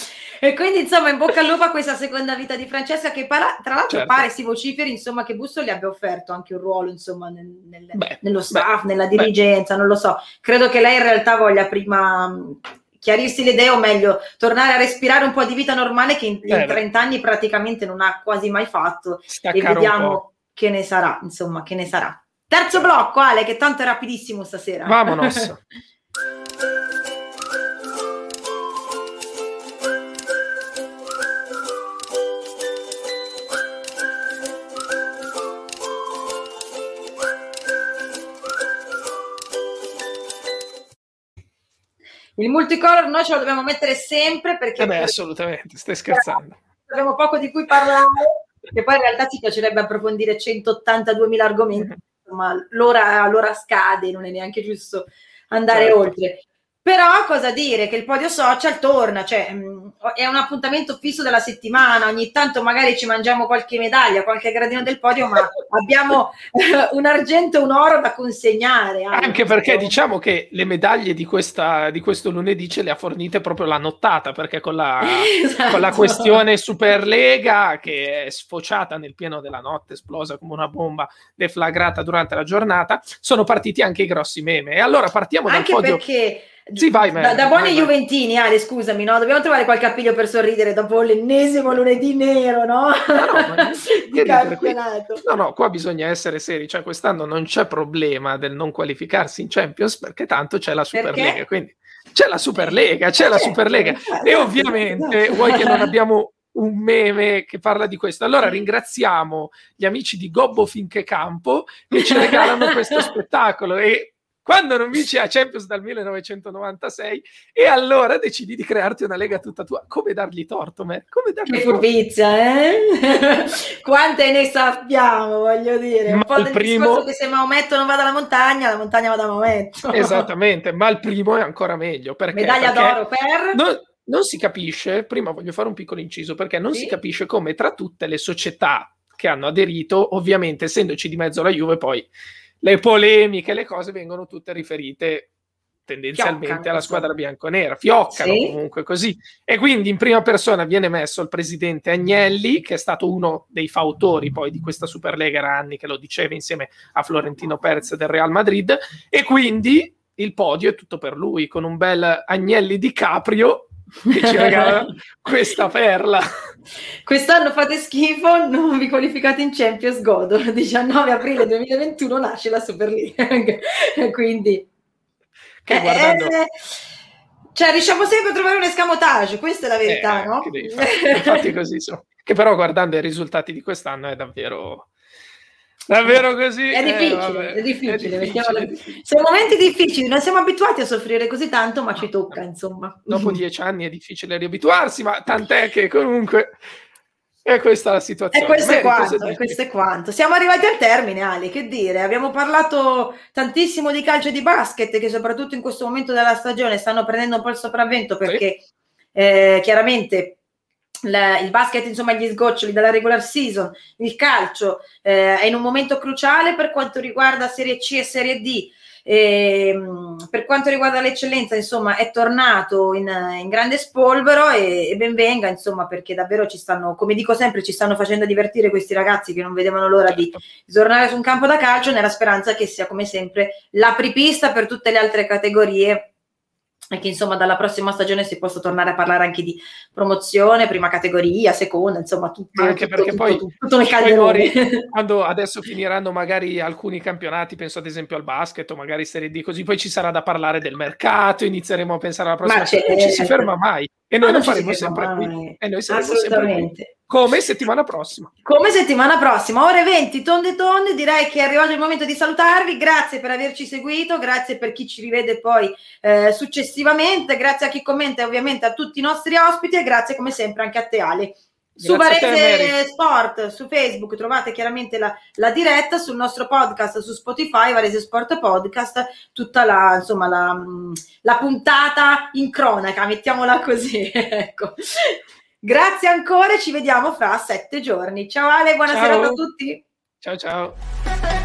[LAUGHS] E quindi insomma in bocca al lupo a questa seconda vita di Francesca che para, tra l'altro certo. pare si vociferi insomma che Busto gli abbia offerto anche un ruolo insomma nel, nel, beh, nello staff, beh, nella dirigenza, beh. non lo so. Credo che lei in realtà voglia prima chiarirsi le idee o meglio tornare a respirare un po' di vita normale che in, in 30 anni praticamente non ha quasi mai fatto Staccare e vediamo che ne sarà, insomma, che ne sarà. Terzo blocco, Ale, che tanto è rapidissimo stasera. Vamonos. [LAUGHS] Il multicolor noi ce lo dobbiamo mettere sempre perché... Eh beh, assolutamente, stai scherzando. Abbiamo poco di cui parlare, che poi in realtà ci piacerebbe approfondire 182.000 argomenti, mm-hmm. insomma l'ora, l'ora scade, non è neanche giusto andare certo. oltre. Però cosa dire? Che il podio social torna, cioè mm, è un appuntamento fisso della settimana, ogni tanto magari ci mangiamo qualche medaglia, qualche gradino del podio, ma [LAUGHS] abbiamo un argento e un oro da consegnare. Anche, anche perché diciamo che le medaglie di, questa, di, questo lunedì ce le ha fornite proprio la nottata, perché con la, esatto. [LAUGHS] con la questione Superlega che è sfociata nel pieno della notte, esplosa come una bomba deflagrata durante la giornata, sono partiti anche i grossi meme. E allora partiamo anche dal podio... Perché sì, vai, da, da buoni vai, Juventini, Ale, scusami, no? Dobbiamo trovare qualche appiglio per sorridere dopo l'ennesimo lunedì nero, no? no, [LAUGHS] no di campionato. No, no, qua bisogna essere seri, cioè quest'anno non c'è problema del non qualificarsi in Champions perché tanto c'è la Superlega, quindi c'è la Superlega, c'è la Superlega e ovviamente vuoi che non abbiamo un meme che parla di questo. Allora ringraziamo gli amici di Gobbo Finché Campo che ci regalano questo [LAUGHS] spettacolo e quando non vinci la Champions dal 1996 e allora decidi di crearti una lega tutta tua. Come dargli torto, me? Come dargli che furbizia, eh? [LAUGHS] Quante ne sappiamo, voglio dire. Un ma po' del primo... che se Maometto non va dalla montagna, la montagna va da Maometto. [LAUGHS] Esattamente, ma il primo è ancora meglio. Perché? Medaglia perché d'oro per... Non, non si capisce, prima voglio fare un piccolo inciso, perché non sì? si capisce come tra tutte le società che hanno aderito, ovviamente essendoci di mezzo la Juve, poi le polemiche, le cose vengono tutte riferite tendenzialmente Fioccano, alla squadra bianconera, fioccano sì. comunque così. E quindi in prima persona viene messo il presidente Agnelli, che è stato uno dei fautori poi di questa Superlega, era anni che lo diceva insieme a Florentino Perez del Real Madrid, e quindi il podio è tutto per lui, con un bel Agnelli di Caprio che ci regala questa perla. Quest'anno fate schifo, non vi qualificate in Champions, godo. Il 19 aprile 2021 nasce la Super League. [LAUGHS] Quindi... Che guardando... Eh, cioè, riusciamo sempre a trovare un escamotage, questa è la verità, eh, no? Infatti così sono. Che però guardando i risultati di quest'anno è davvero Davvero così? È difficile, eh, è, difficile, è difficile. Sono momenti difficili, non siamo abituati a soffrire così tanto, ma ci tocca, insomma. Dopo dieci anni è difficile riabituarsi, ma tant'è che comunque è questa la situazione. E questo è, quanto, e questo è quanto. Siamo arrivati al termine, Ali, che dire. Abbiamo parlato tantissimo di calcio e di basket, che soprattutto in questo momento della stagione stanno prendendo un po' il sopravvento perché sì. eh, chiaramente la, il basket, insomma, gli sgoccioli della regular season, il calcio eh, è in un momento cruciale per quanto riguarda Serie C e Serie D. E, ehm, per quanto riguarda l'eccellenza, insomma, è tornato in, in grande spolvero e, e ben venga, insomma, perché davvero ci stanno, come dico sempre, ci stanno facendo divertire questi ragazzi che non vedevano l'ora certo. di tornare su un campo da calcio, nella speranza che sia come sempre l'apripista per tutte le altre categorie e che insomma dalla prossima stagione si possa tornare a parlare anche di promozione, prima categoria, seconda, insomma tutto, anche tutto, perché tutto, poi, tutto, tutto nel calderone. [LAUGHS] quando adesso finiranno magari alcuni campionati, penso ad esempio al basket o magari Serie D, così poi ci sarà da parlare del mercato, inizieremo a pensare alla prossima, Ma non ci si ferma mai e noi lo faremo sempre mai. qui e noi saremo sempre qui. Come settimana prossima. Come settimana prossima, ore 20, tonde tonde, direi che è arrivato il momento di salutarvi, grazie per averci seguito, grazie per chi ci rivede poi eh, successivamente, grazie a chi commenta e ovviamente a tutti i nostri ospiti e grazie come sempre anche a te Ale. Su Varese Sport, su Facebook trovate chiaramente la, la, diretta, sul nostro podcast su Spotify, Varese Sport Podcast, tutta la, insomma, la, la puntata in cronaca, mettiamola così. [LAUGHS] ecco. Grazie ancora, ci vediamo fra sette giorni. Ciao Ale, buonasera a tutti. Ciao ciao.